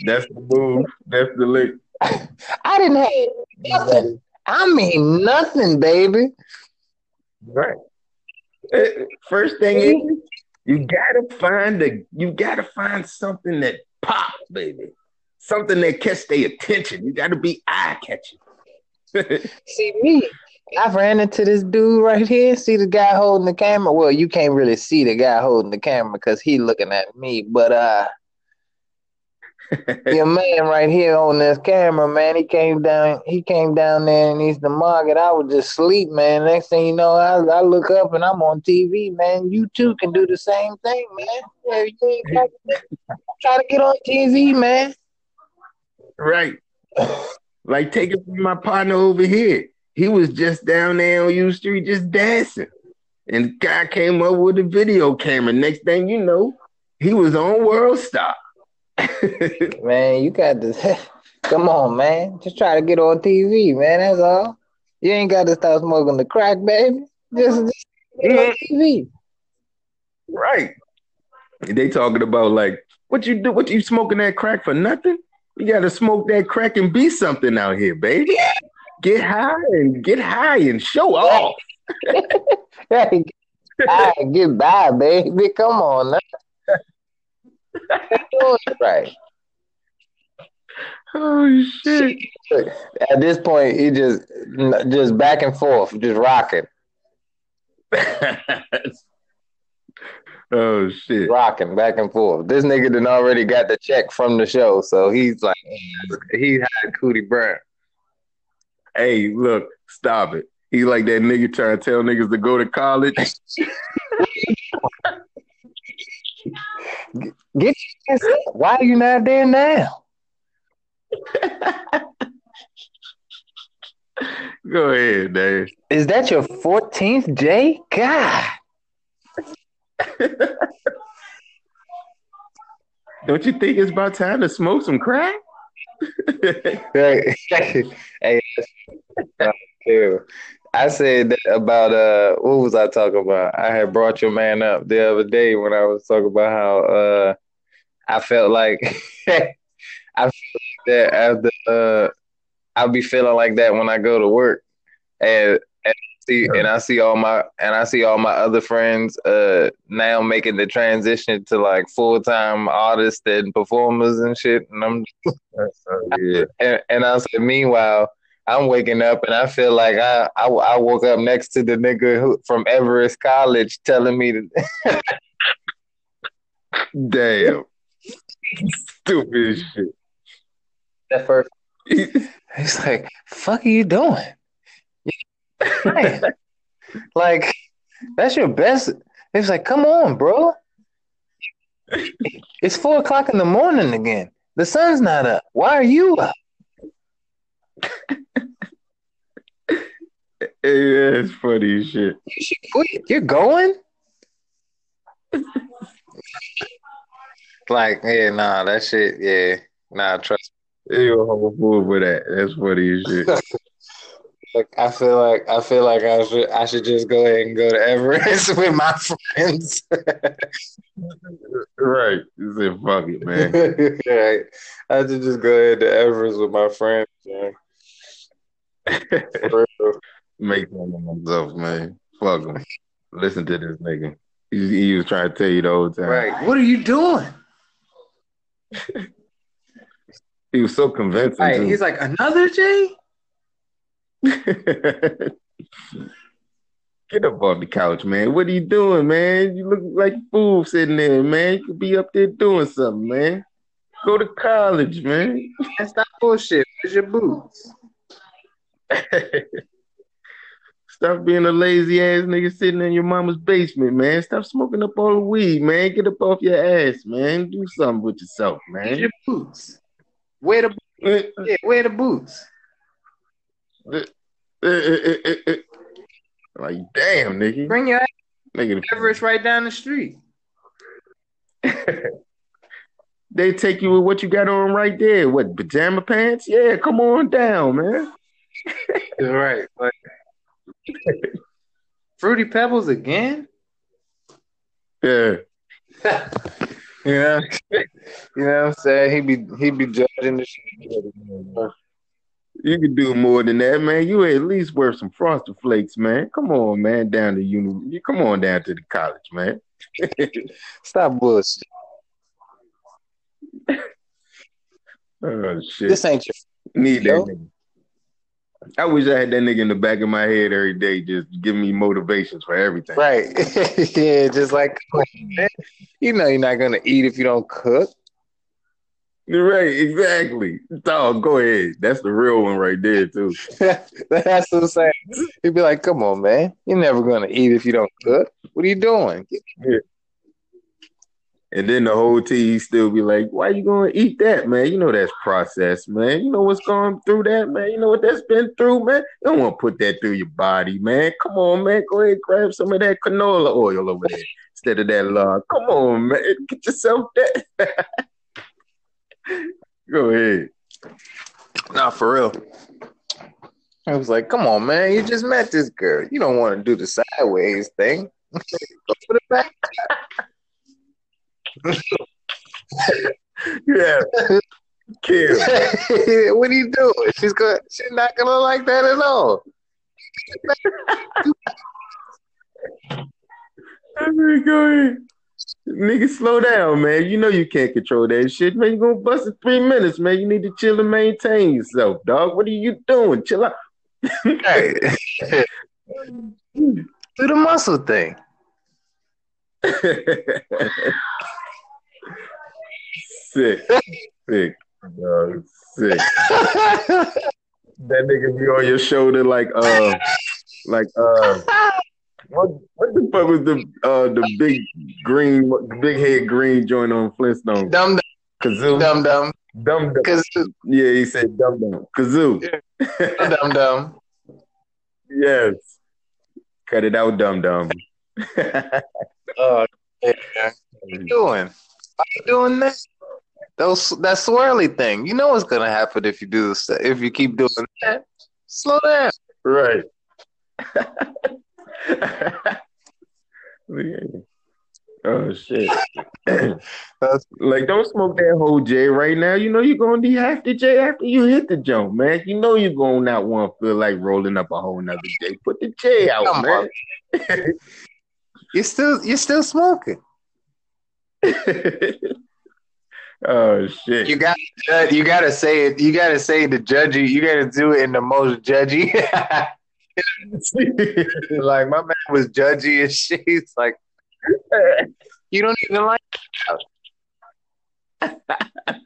That's the move. That's the lick. I didn't have nothing. I mean nothing, baby. Right. Eh, first thing is, you gotta find the you gotta find something that pops, baby something that catch their attention. You got to be eye catching. See me. I ran into this dude right here. See the guy holding the camera. Well, you can't really see the guy holding the camera because he looking at me. But uh, your man right here on this camera, man, he came down. He came down there and he's the Market. I was just sleep, man. Next thing you know, I, I look up and I'm on TV, man. You too can do the same thing, man. Yeah, try to get on TV, man. Right. like take it from my partner over here. He was just down there on U Street just dancing. And the guy came up with a video camera. Next thing you know, he was on World Star. man, you got to come on, man. Just try to get on TV, man. That's all. You ain't got to start smoking the crack, baby. Just, just get on mm-hmm. TV. Right. They talking about like, what you do? What you smoking that crack for nothing? You gotta smoke that crack and be something out here, baby. Get high and get high and show off. hey, get by, baby. Come on now. right. Oh shit! At this point, he just just back and forth, just rocking. Oh shit! Rocking back and forth. This nigga done already got the check from the show, so he's like, he had Cootie Brown. Hey, look, stop it. He's like that nigga trying to tell niggas to go to college. Get your Why are you not there now? Go ahead, Dave. Is that your 14th, Jay? God. Don't you think it's about time to smoke some crack? hey, I said that about uh, what was I talking about? I had brought your man up the other day when I was talking about how uh, I felt like I felt like that after uh, I'll be feeling like that when I go to work, and see and I see all my and I see all my other friends uh now making the transition to like full time artists and performers and shit, and I'm yeah. and, and I said, meanwhile. I'm waking up and I feel like I, I, I woke up next to the nigga who, from Everest College telling me to. Damn. Stupid shit. That first, he's like, "Fuck, are you doing?" like, that's your best. It's like, "Come on, bro. It's four o'clock in the morning again. The sun's not up. Why are you up?" Yeah, it's funny shit. You should quit. You're going. like, yeah, nah, that shit, yeah, nah, trust me. You a whole fool for that. That's funny shit. like, I feel like I feel like I should I should just go ahead and go to Everest with my friends. right. You said fuck it, man. right. I should just go ahead to Everest with my friends, man. Make fun of myself, man. Fuck him. Listen to this nigga. He, he, was trying to tell you the whole time. Right. What are you doing? he was so convincing. Right. He's like, another J? Get up off the couch, man. What are you doing, man? You look like a fool sitting there, man. You could be up there doing something, man. Go to college, man. That's not bullshit. Where's your boots? Stop being a lazy ass nigga sitting in your mama's basement, man. Stop smoking up all the weed, man. Get up off your ass, man. Do something with yourself, man. Get your boots. Wear the eh, eh. yeah, wear the boots. Eh, eh, eh, like damn, nigga. Bring your. Nigga, Everest right down the street. they take you with what you got on right there. What pajama pants? Yeah, come on down, man. right. Like, Fruity Pebbles again? Yeah. you know, you know what I'm saying? He be he be judging the shit. You could do more than that, man. You at least worth some frosted flakes, man. Come on, man, down to uni. You come on down to the college, man. Stop bullshit. oh shit! This ain't your need that. Nigga. I wish I had that nigga in the back of my head every day, just giving me motivations for everything. Right. yeah, just like you know you're not gonna eat if you don't cook. Right, exactly. Dog, go ahead. That's the real one right there, too. That's what I'm saying. He'd be like, come on, man. You're never gonna eat if you don't cook. What are you doing? And then the whole team still be like, "Why you gonna eat that, man? You know that's processed, man. You know what's going through that, man. You know what that's been through, man. You don't want to put that through your body, man. Come on, man. Go ahead, grab some of that canola oil over there instead of that lard. Come on, man. Get yourself that. Go ahead. Nah, for real. I was like, "Come on, man. You just met this girl. You don't want to do the sideways thing. Go put it back." yeah. Kill. what are you doing? She's going she's not gonna like that at all. go ahead. Nigga, slow down, man. You know you can't control that shit, man. You gonna bust in three minutes, man. You need to chill and maintain yourself, dog. What are you doing? Chill out. hey. Do the muscle thing. sick, sick, bro, sick. that nigga be on your shoulder like uh, like uh. What, what the fuck was the uh the big green big head green joint on Flintstone? Dum dum. Gazoo. Dum dum. Dum dum. Gazoo. Yeah, he said dum dum. Gazoo. Yeah. dum dum. yes. Cut it out, dum dum. oh, yeah. What are you doing? Why you doing that? Those that swirly thing. You know what's gonna happen if you do this. If you keep doing that, slow down. Right. oh shit. That's like don't smoke that whole J right now. You know you're gonna be half the J after you hit the jump, man. You know you're gonna not want to feel like rolling up a whole nother J. Put the J out, Come man. you're still you're still smoking. oh shit! You got to you got to say it. You got to say the judgy. You got to do it in the most judgy. like my man was judgy and shit. He's like, you don't even like.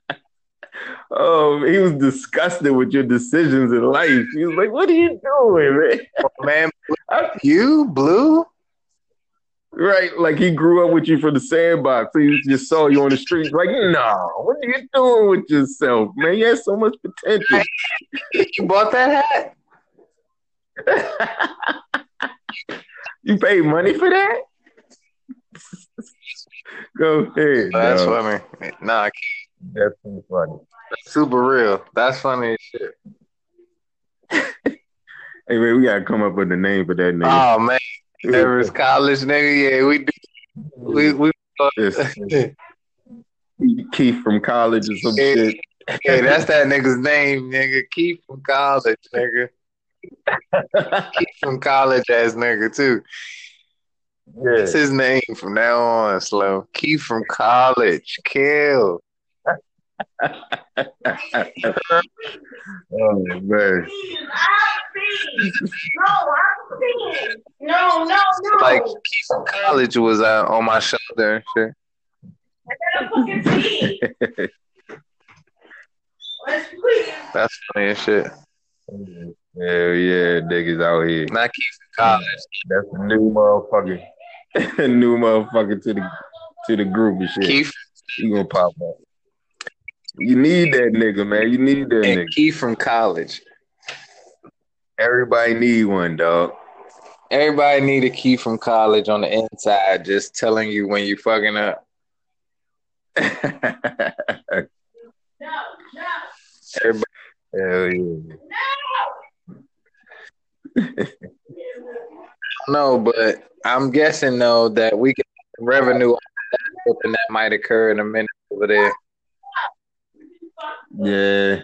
oh, he was disgusted with your decisions in life. He was like, "What are you doing, man? Oh, man, you blue." Right, like he grew up with you from the sandbox. So he just saw you on the street. Like, no, what are you doing with yourself, man? You have so much potential. you bought that hat? you paid money for that? Go ahead. That's no. funny. Nah, that's too funny. That's super real. That's funny as shit. hey man, we gotta come up with a name for that name. Oh man, Everest College nigga. Yeah, we do. We we. Keith from college or some yeah, shit. Yeah, that's that nigga's name, nigga. Keith from college, nigga. Keith from college ass nigga too. Yeah. That's his name from now on, Slow. Keith from college. Kill. oh man. No, no, no. Like Keith from college was uh, on my shoulder and shit. That's funny as shit. Hell yeah, niggas out here. Not Keith from college. That's the new motherfucker. new motherfucker to the to the group and shit. Keith, you gonna pop up. You need that nigga, man. You need that and nigga. Keith from college. Everybody need one, dog. Everybody need a key from college on the inside, just telling you when you fucking up. no, no. Everybody, hell yeah. No. No, but I'm guessing though that we get revenue something that might occur in a minute over there. Yeah.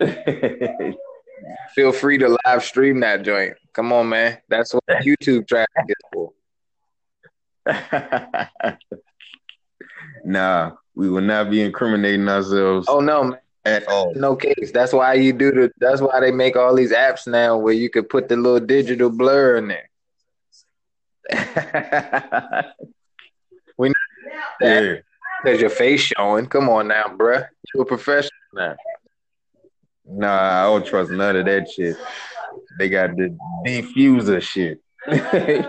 Feel free to live stream that joint. Come on, man. That's what YouTube traffic is for. nah, we will not be incriminating ourselves. Oh no, man. At all. No case. That's why you do the that's why they make all these apps now where you could put the little digital blur in there. we yeah. Because your face showing. Come on now, bruh. You're a professional now. Nah, I don't trust none of that shit. They got the diffuser shit.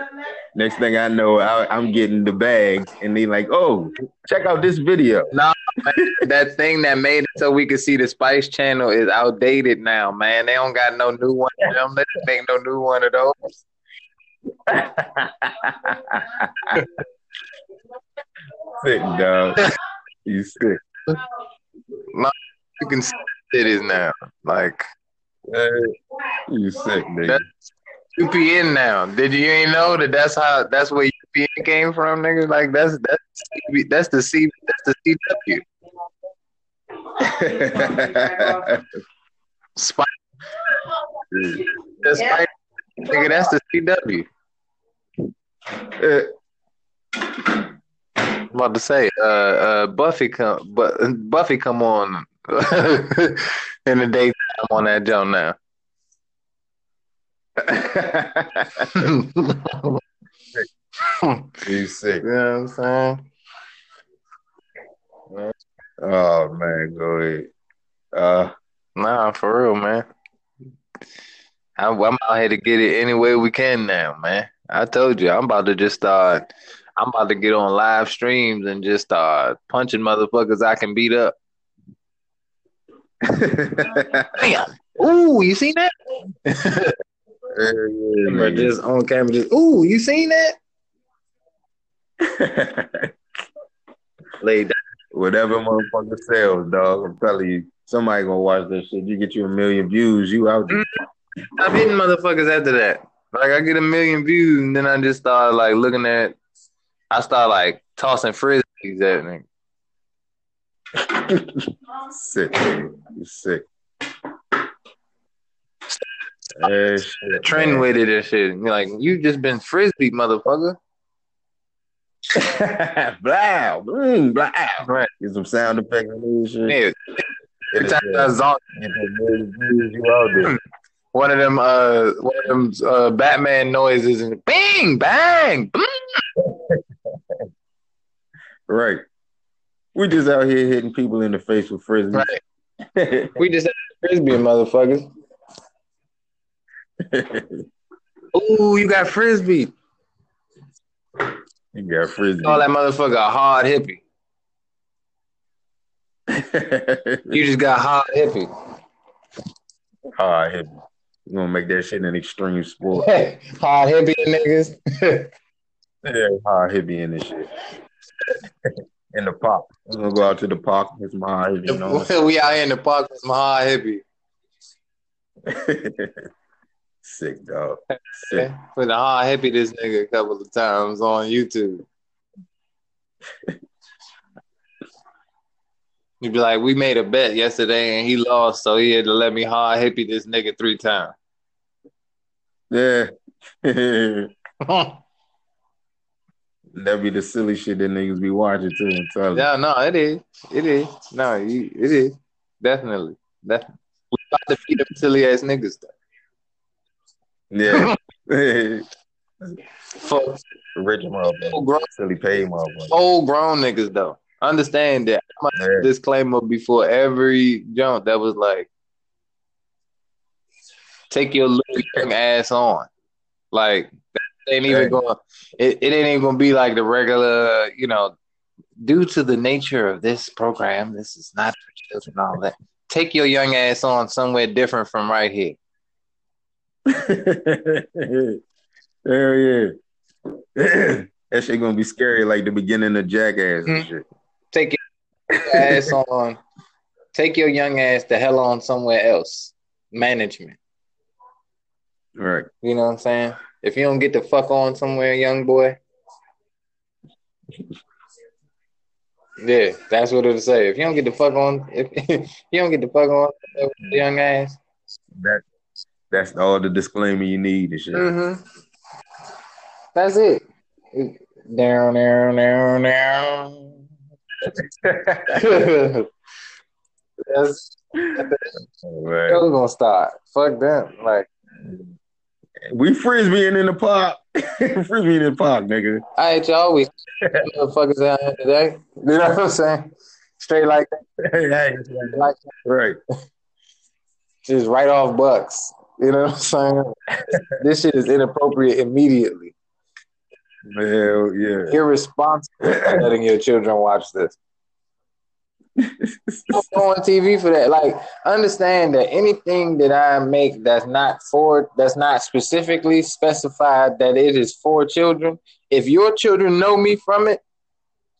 Next thing I know, I, am getting the bag, and they like, "Oh, check out this video." Nah, that thing that made it so we could see the Spice Channel is outdated now, man. They don't got no new one. of them. They don't make no new one of those. sick, dog. You sick. You can see it is now. Like, hey, you sick, nigga. UPN now. Did you ain't know that that's how that's where UPN came from, nigga? Like that's that's that's the C that's the CW. Spike. That's yeah. nigga, that's the CW. Uh, I'm about to say, uh, uh, Buffy come, but Buffy come on in the daytime on that jump now. He's sick. You know what I'm saying? Oh man, go ahead. Uh, nah, for real, man. I'm, I'm out here to get it any way we can now, man. I told you, I'm about to just start. I'm about to get on live streams and just start punching motherfuckers I can beat up. Damn. Ooh, you seen that? yeah, just on camera, just ooh, you seen that? Laid down. Whatever motherfucker sells, dog. I'm telling you, somebody gonna watch this shit. You get you a million views, you out there. Mm-hmm. I'm hitting motherfuckers after that. Like I get a million views, and then I just start like looking at. I start like tossing frisbees at me. sick, nigga. You sick. Hey, shit, Trend man. with it and shit. You're like, you just been frisbee, motherfucker. Blow, boom, blow. Right. Get some sound effects and shit. Yeah. Every time I zonk, Get them million views you out there. one of them uh one of them uh Batman noises and bing bang boom. Right. We just out here hitting people in the face with frisbee. Right. We just had frisbee, motherfuckers. Ooh, you got frisbee. You got frisbee. Call that motherfucker a hard hippie. You just got hard hippie. Hard hippie. You gonna make that shit an extreme sport. hard hippie niggas. Yeah, hard hippie in this shit. in the park. We're gonna go out to the park with some hard hippie. You know? we out here in the park with some hard hippie. Sick dog. Sick. Put the hard hippie this nigga a couple of times on YouTube. You'd be like, we made a bet yesterday and he lost, so he had to let me hard hippie this nigga three times. Yeah. That'd be the silly shit that niggas be watching too and telling. yeah, no, it is. It is. No, you, it is. Definitely. Definitely. We about to beat them silly ass niggas though. Yeah. Fuck Rich motherfucker. full grown, Silly paid motherfucker. full grown niggas though. Understand that. I'm Yeah. disclaimer before every jump that was like, take your little young ass on. Like that ain't even Right. going. It, it ain't even gonna be like the regular. You know, due to the nature of this program, this is not for children. All that. Take your young ass on somewhere different from right here. Hell yeah. that shit gonna be scary like the beginning of Jackass and Mhm. shit. Take your ass on. Take your young ass the hell on somewhere else. Management. Right. You know what I'm saying? If you don't get the fuck on somewhere, young boy. Yeah, that's what it'll say. If you don't get the fuck on, if, you don't get the fuck on the young ass. That that's all the disclaimer you need and shit. Mm-hmm. That's it. Down, down, down, down. that's Right. we're gonna start. Fuck them. Like We frisbeeing in the park. frisbeeing in the park, nigga. I hate y'all always motherfuckers out here today. You know what I'm saying? Straight like that. Like right. just right off bucks. You know what I'm saying? this shit is inappropriate immediately. Hell yeah. Irresponsible letting your children watch this. Don't go on TV for that. Like, understand that anything that I make that's not for that's not specifically specified that it is for children. If your children know me from it,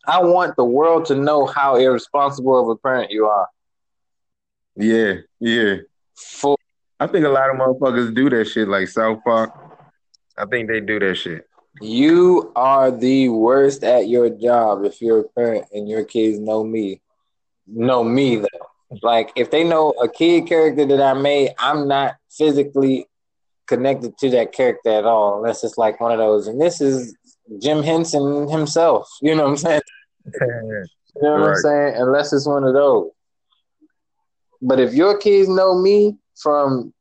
I want the world to know how irresponsible of a parent you are. Yeah, yeah. For I think a lot of motherfuckers do that shit like South Park. I think they do that shit. you are the worst at your job if you're a parent and your kids know me. Know me though. Like if they know a kid character that I made, I'm not physically connected to that character at all, unless it's like one of those. And this is Jim Henson himself. You know what I'm saying? You know what I'm saying? Unless it's one of those. But if your kids know me from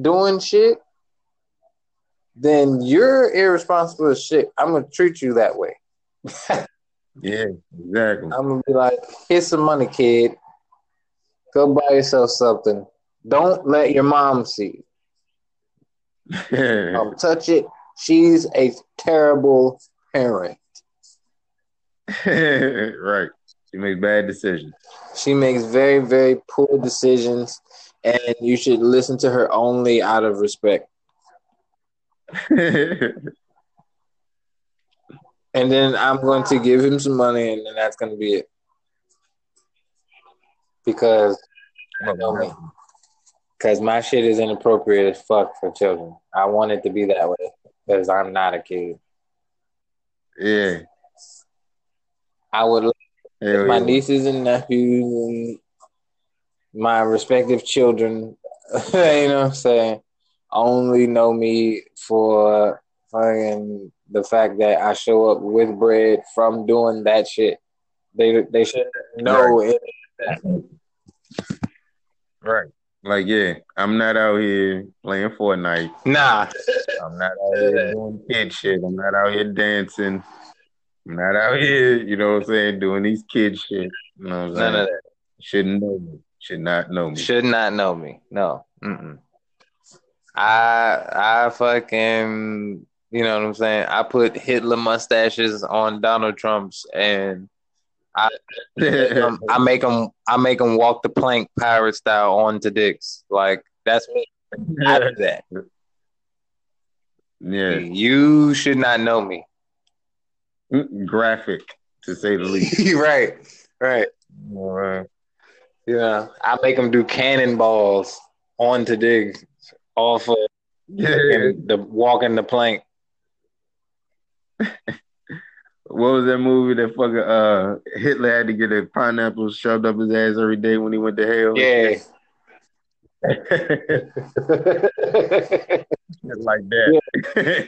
doing shit, then you're irresponsible as shit. I'm gonna treat you that way. yeah, exactly. I'm gonna be like, here's some money, kid. Go buy yourself something. Don't let your mom see. Um, touch it. She's a terrible parent. right. She makes bad decisions. She makes very, very poor decisions, and you should listen to her only out of respect. And then I'm going to give him some money, and then that's going to be it. Because because my shit is inappropriate as fuck for children. I want it to be that way because I'm not a kid. yeah. I would Hell my yeah. nieces and nephews and my respective children, you know what I'm saying, only know me for fucking the fact that I show up with bread from doing that shit. They they should know it. Right. Like, yeah, I'm not out here playing Fortnite. Nah. I'm not out here doing kid shit. I'm not out here dancing. I'm not out here, you know what I'm saying, doing these kid shit. You know what I'm saying? None of that. Shouldn't know me. Should not know me. Should not know me. No. Mm-mm. I I fucking you know what I'm saying. I put Hitler mustaches on Donald Trump's, and I I make them I make them walk the plank pirate style onto dicks. Like that's me. I do that. yeah. You should not know me. Graphic, to say the least. right. Right. All right. Yeah. I make them do cannonballs onto digs off of Yeah. the walking the plank. What was that movie that fucking uh Hitler had to get a pineapple shoved up his ass every day when he went to hell? Yeah. Like that.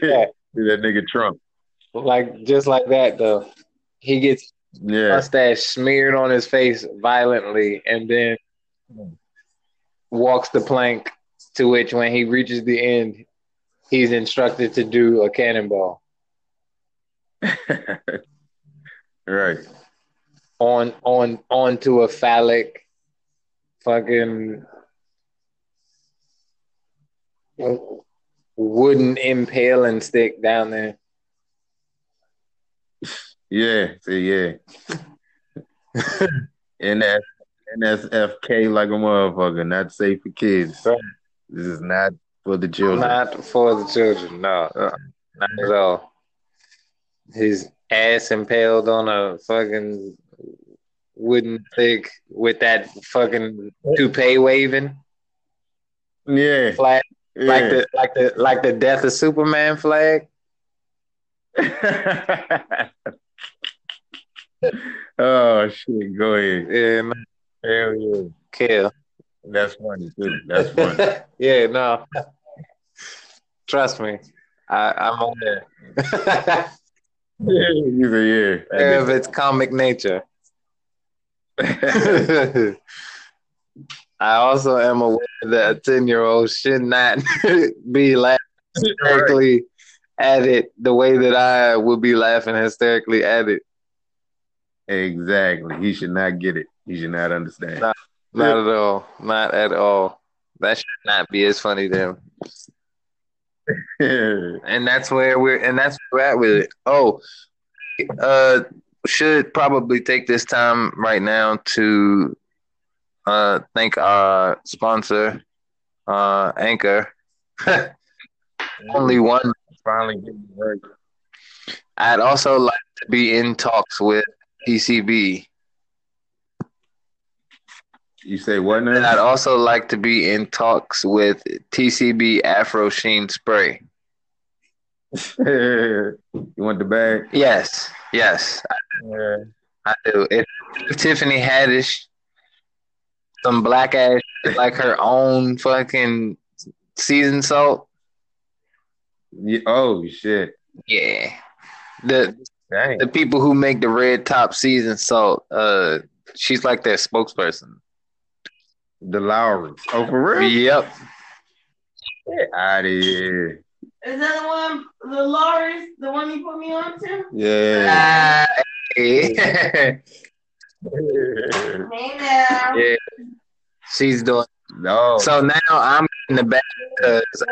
Yeah. that nigga Trump. like just like that though. He gets Yeah. mustache smeared on his face violently and then walks the plank to which when he reaches the end he's instructed to do a cannonball right. on on onto a phallic fucking wooden impaling stick down there. Yeah. See, yeah. NS, NSFK like a motherfucker. Not safe for kids. Right. This is not for the children. Not for the children, no. uh, Not at all. His ass impaled on a fucking wooden stick with that fucking toupee waving yeah. flag, yeah. like the like the like the death of Superman flag. oh shit! Go ahead. Yeah, man, Hell yeah. kill. That's funny too. That's funny. yeah, no. Trust me, I, I'm aware. you say Aware of its comic nature. I also am aware that a 10 year old should not be laughing hysterically at it the way that I would be laughing hysterically at it. Exactly. He should not get it. He should not understand. No. Not at all. Not at all. That should not be as funny to him. And that's where we're and that's where we're at with it. Oh, uh should probably take this time right now to uh thank our sponsor, uh Anchor. Only one Finally getting it. I'd also like to be in talks with PCB. You say what And I'd also like to be in talks with TCB Afro Sheen Spray. you want the bag? Yes, yes, I Yeah. I do. If, if Tiffany Haddish, some black ass like her own fucking seasoned salt, Yeah. Oh shit! yeah. The Dang. the people who make the red top season salt, uh, she's like their spokesperson. The Lawry's. Oh, for real? Yep. Out of here. Is that the one, the Lawrence, the one you put me on to? Yeah. Ah, yeah. Hey now. Yeah. She's doing no. so now I'm in the back because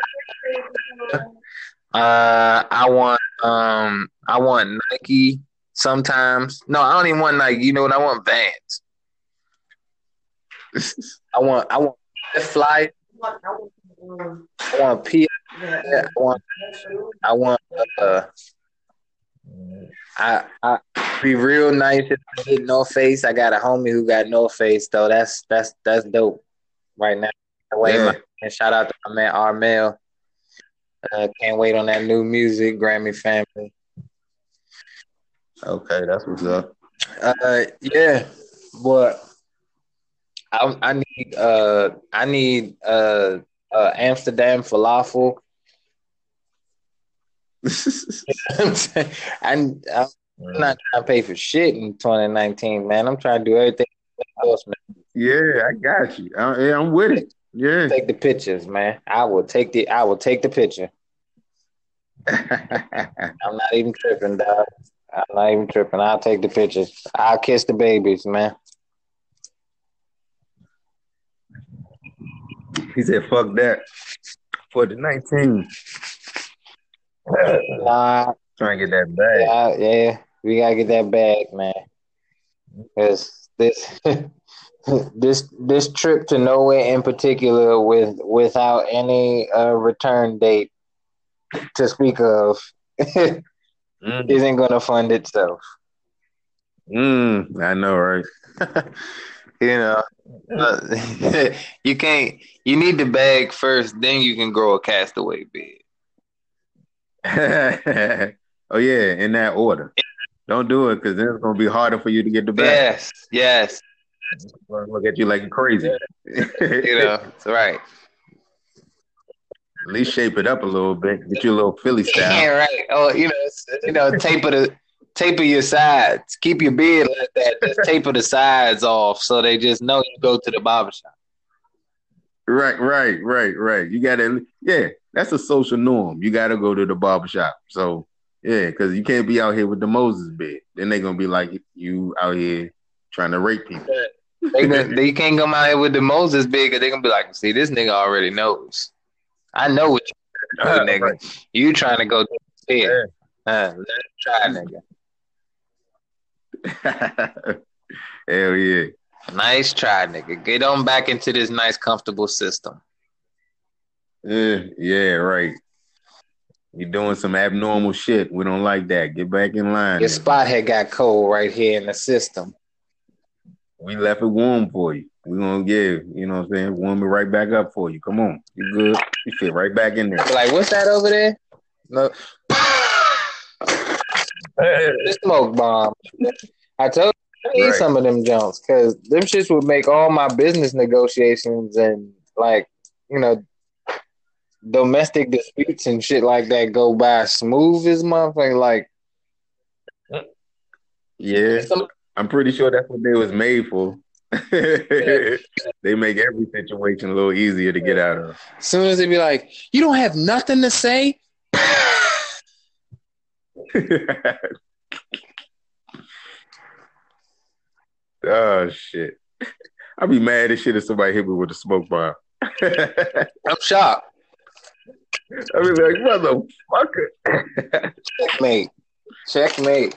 uh I want um I want Nike sometimes. No, I don't even want Nike. You know what I want? Vans. I want I want fly. I want P. I want I want uh I I be real nice if I get no face. I got a homie who got no face though. That's that's that's dope right now. Yeah. and shout out to my man Armel. Uh, can't wait on that new music, Grammy family. Okay, that's what's up. Uh, yeah, but I I need uh I need uh, uh Amsterdam falafel. I'm saying? I'm, I'm not trying to pay for shit in 2019, man. I'm trying to do everything else, man. Yeah, I got you. I, yeah, I'm with it. Yeah. Take the pictures, man. I will take the I will take the picture. I'm not even tripping, dog. I'm not even tripping. I'll take the pictures. I'll kiss the babies, man. he said, "Fuck that." For the 19, Nah, trying to get that bag. yeah, yeah, we gotta get that bag, man. Because this this this trip to nowhere in particular with without any uh, return date to speak of Mm, isn't gonna fund itself. mm, I know, right? You know, uh, you can't. You need the bag first, then you can grow a castaway bed. oh yeah, in that order. Don't do it because then it's gonna be harder for you to get the bag. Yes, yes. Look at you like crazy. You know, it's right. At least shape it up a little bit. Get you a little Philly Yeah, style. right. Oh, you know, you know, taper the taper your sides. Keep your beard like that. Just taper the sides off so they just know you go to the barber shop. Right, right, right, right. You gotta, yeah, that's a social norm. You gotta go to the barbershop. So, yeah, because you can't be out here with the Moses bed. Then they're gonna be like you out here trying to rape people. They, they can't come out here with the Moses big because they're gonna be like, see, this nigga already knows. I know what you Uh, nigga. right. You trying to go to the bed. Uh, let him try, nigga. Hell yeah. Nice try, nigga. Get on back into this nice, comfortable system. Yeah, yeah, right. You're doing some abnormal shit. We don't like that. Get back in line. Your spot had got cold right here in the system. We left it warm for you. We're gonna give, you know what I'm saying? Warm it right back up for you. Come on. You good. You fit right back in there. Like, what's that over there? No. the smoke bomb. I told you I need Right. some of them jumps because them shits would make all my business negotiations and like you know domestic disputes and shit like that go by smooth as motherfucker. Like Yeah. some, I'm pretty sure that's what they was made for. they make every situation a little easier to get out of. as soon as they be like, you don't have nothing to say. oh shit. I'd be mad as shit if somebody hit me with a smoke bomb. I'm shocked. I'd be like, motherfucker. Checkmate. Checkmate.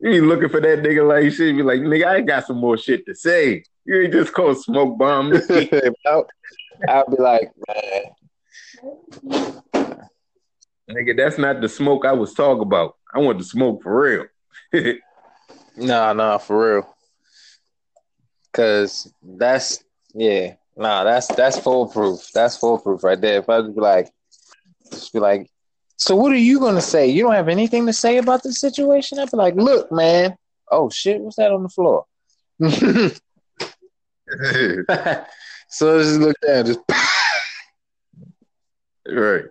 You be looking for that nigga like shit. Be like, nigga, I got some more shit to say. You ain't just called smoke bomb. I'll, I'll be like, man, nigga, that's not the smoke I was talking about. I want the smoke for real. No, no, for real. Cause that's yeah, nah, that's that's foolproof. That's foolproof right there. If I just be like, just be like, so what are you gonna say? You don't have anything to say about the situation? I'd be like, look, man. Oh shit, what's that on the floor? so I just look down, just right.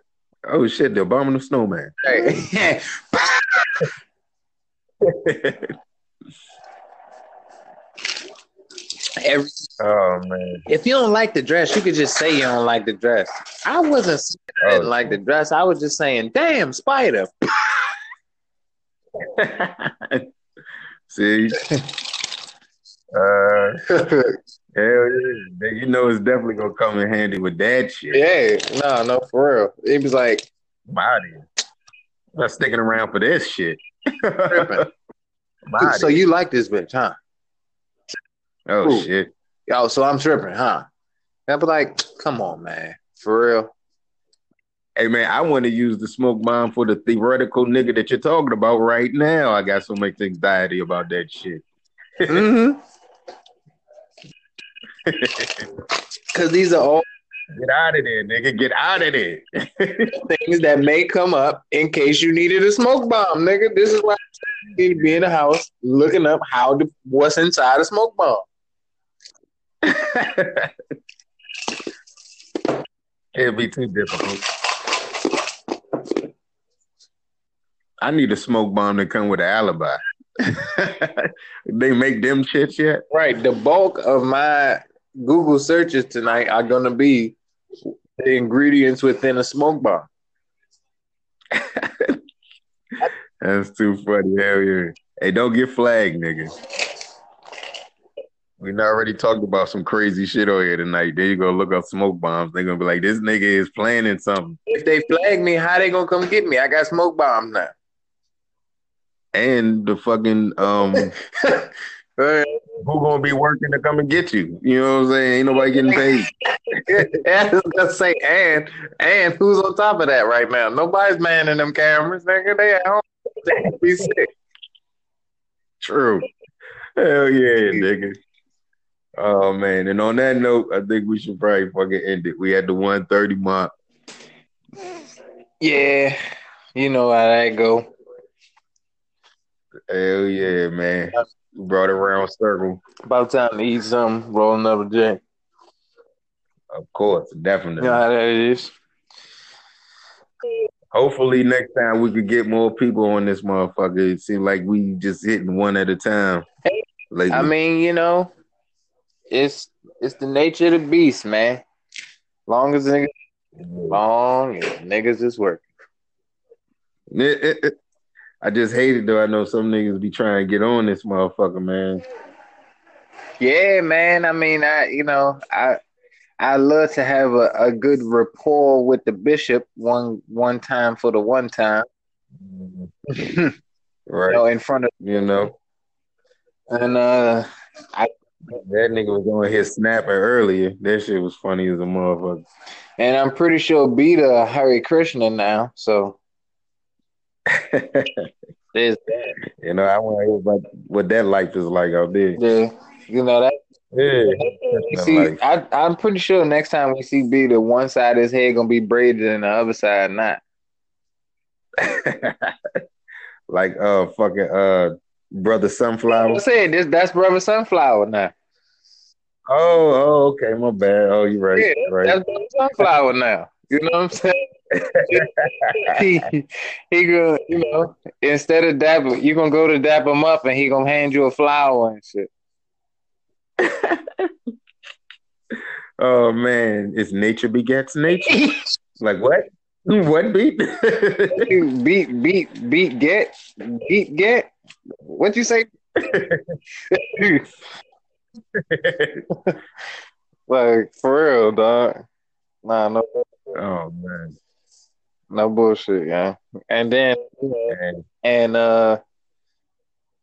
Oh shit, the abominable snowman. right. Every oh man. If you don't like the dress, you could just say you don't like the dress. I wasn't saying I didn't Oh. like the dress. I was just saying, damn, spider. See? Uh hell yeah. You know it's definitely gonna come in handy with that shit. yeah, no, no, for real. He was like, Body. I'm not sticking around for this shit. Body. so you like this bitch, huh? Oh Ooh. shit. Yo, so I'm tripping, huh? I'd be like, come on, man. For real. Hey man, I want to use the smoke bomb for the theoretical nigga that you're talking about right now. I got so much anxiety about that shit. Mm-hmm. Cause these are all Get out of there, nigga. Get out of there. Things that may come up in case you needed a smoke bomb, nigga. This is why you need to be in the house looking up how to what's inside a smoke bomb. It'd be too difficult. I need a smoke bomb to come with an alibi. they make them shits yet? Right. The bulk of my Google searches tonight are gonna be the ingredients within a smoke bomb. That's too funny. Hell yeah. Hey, don't get flagged, nigga. We already talked about some crazy shit over here tonight. There you go, look up smoke bombs. They're gonna be like, this nigga is planning something. If they flag me, how they gonna come get me? I got smoke bombs now. And the fucking um who gonna be working to come and get you? You know what I'm saying? Ain't nobody getting paid. I was gonna say, and and who's on top of that right now? Nobody's manning them cameras, nigga. They at home. They be sick. True. Hell yeah, nigga. Oh man. And on that note, I think we should probably fucking end it. We had the 130 mark. Yeah, you know how that go. Hell yeah, man. We brought it around circle. About time to eat something, roll another J. Of course, definitely. You know how that is. Hopefully next time we could get more people on this motherfucker. It seems like we just hitting one at a time. Lately. I mean, you know, it's it's the nature of the beast, man. Long as niggas long as niggas is working. It- it- it- I just hate it though. I know some niggas be trying to get on this motherfucker, man. Yeah, man. I mean, I you know, I I love to have a, a good rapport with the bishop one one time for the one time. you Right. know, in front of You know, and uh that nigga was on his snapper earlier. That shit was funny as a motherfucker. and I'm pretty sure Beta Hare Krishna now, so there's that. you know, I want to hear about what that life is like out there. Yeah, you know that Yeah. See, Like- I, I'm pretty sure next time we see B, the one side of his head gonna be braided and the other side not. like uh fucking uh brother Sunflower. I sunflower. said this. That's Brother Sunflower now. Oh, oh, okay, my bad. Oh, you right, Yeah, right. That's Brother Sunflower now. You know what I'm saying? he he gonna you know instead of dap you gonna go to dap him up and he gonna hand you a flower and shit. Oh man, it's nature begets nature. like what? What beat? beat beat beat get beat get. What you say? like for real, dog. Nah, no oh man. no bullshit, yeah. And then man. and uh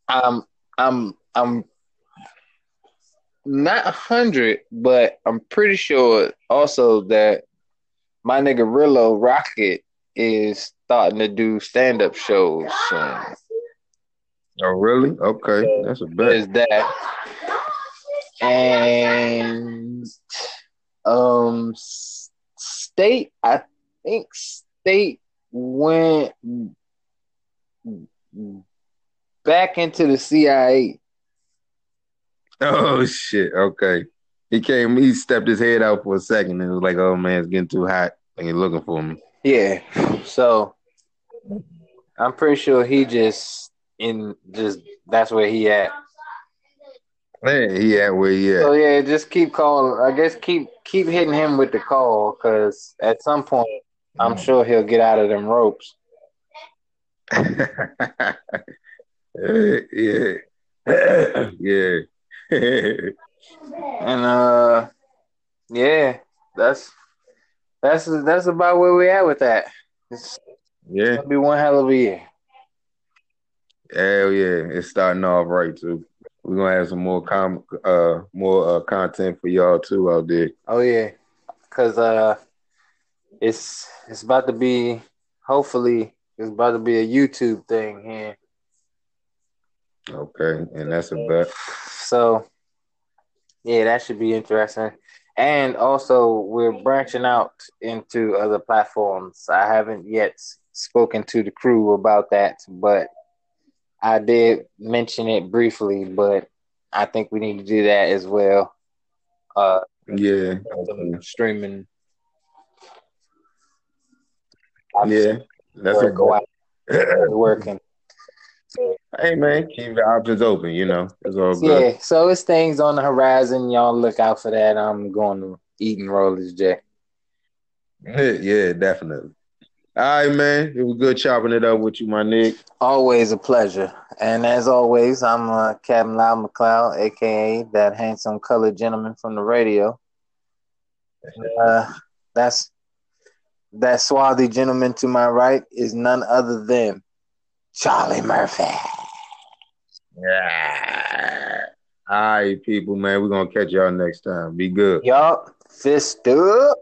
I'm I'm I'm not a hundred, but I'm pretty sure also that my nigga Rillo Rocket is starting to do stand up shows soon. Oh really? Okay, that's a bet. Is that. And um state I think state went back into the CIA. Oh shit. Okay. He came. He stepped his head out for a second and was like, "Oh man, it's getting too hot. And he's looking for me." Yeah. So I'm pretty sure he just in just that's where he at. Man, he at where he at. So yeah, just keep calling. I guess keep keep hitting him with the call because at some point I'm sure he'll get out of them ropes. yeah. yeah. And uh, yeah, that's that's that's about where we at with that. It's yeah. gonna be one hell of a year. Hell yeah. It's starting off right too. We're gonna have some more com uh more uh content for y'all too out there. Oh yeah, cause uh, it's it's about to be hopefully it's about to be a YouTube thing here. Okay. And that's a bet. So yeah, that should be interesting. And also, we're branching out into other platforms. I haven't yet spoken to the crew about that, but I did mention it briefly. But I think we need to do that as well. Uh, yeah, streaming. Yeah, that's a go out working. Hey man, keep the options open. You know, it's all good. Yeah, so it's things on the horizon. Y'all look out for that. I'm going to Eating Rollers J. yeah, definitely. All right, man. It was good chopping it up with you, my Nick. Always a pleasure. And as always, I'm uh, Captain Loud McLeod, aka that handsome colored gentleman from the radio. Uh, that's that swarthy gentleman to my right is none other than Charlie Murphy. Yeah. All right, people, man. We're gonna catch y'all next time. Be good. Yup. Fist up.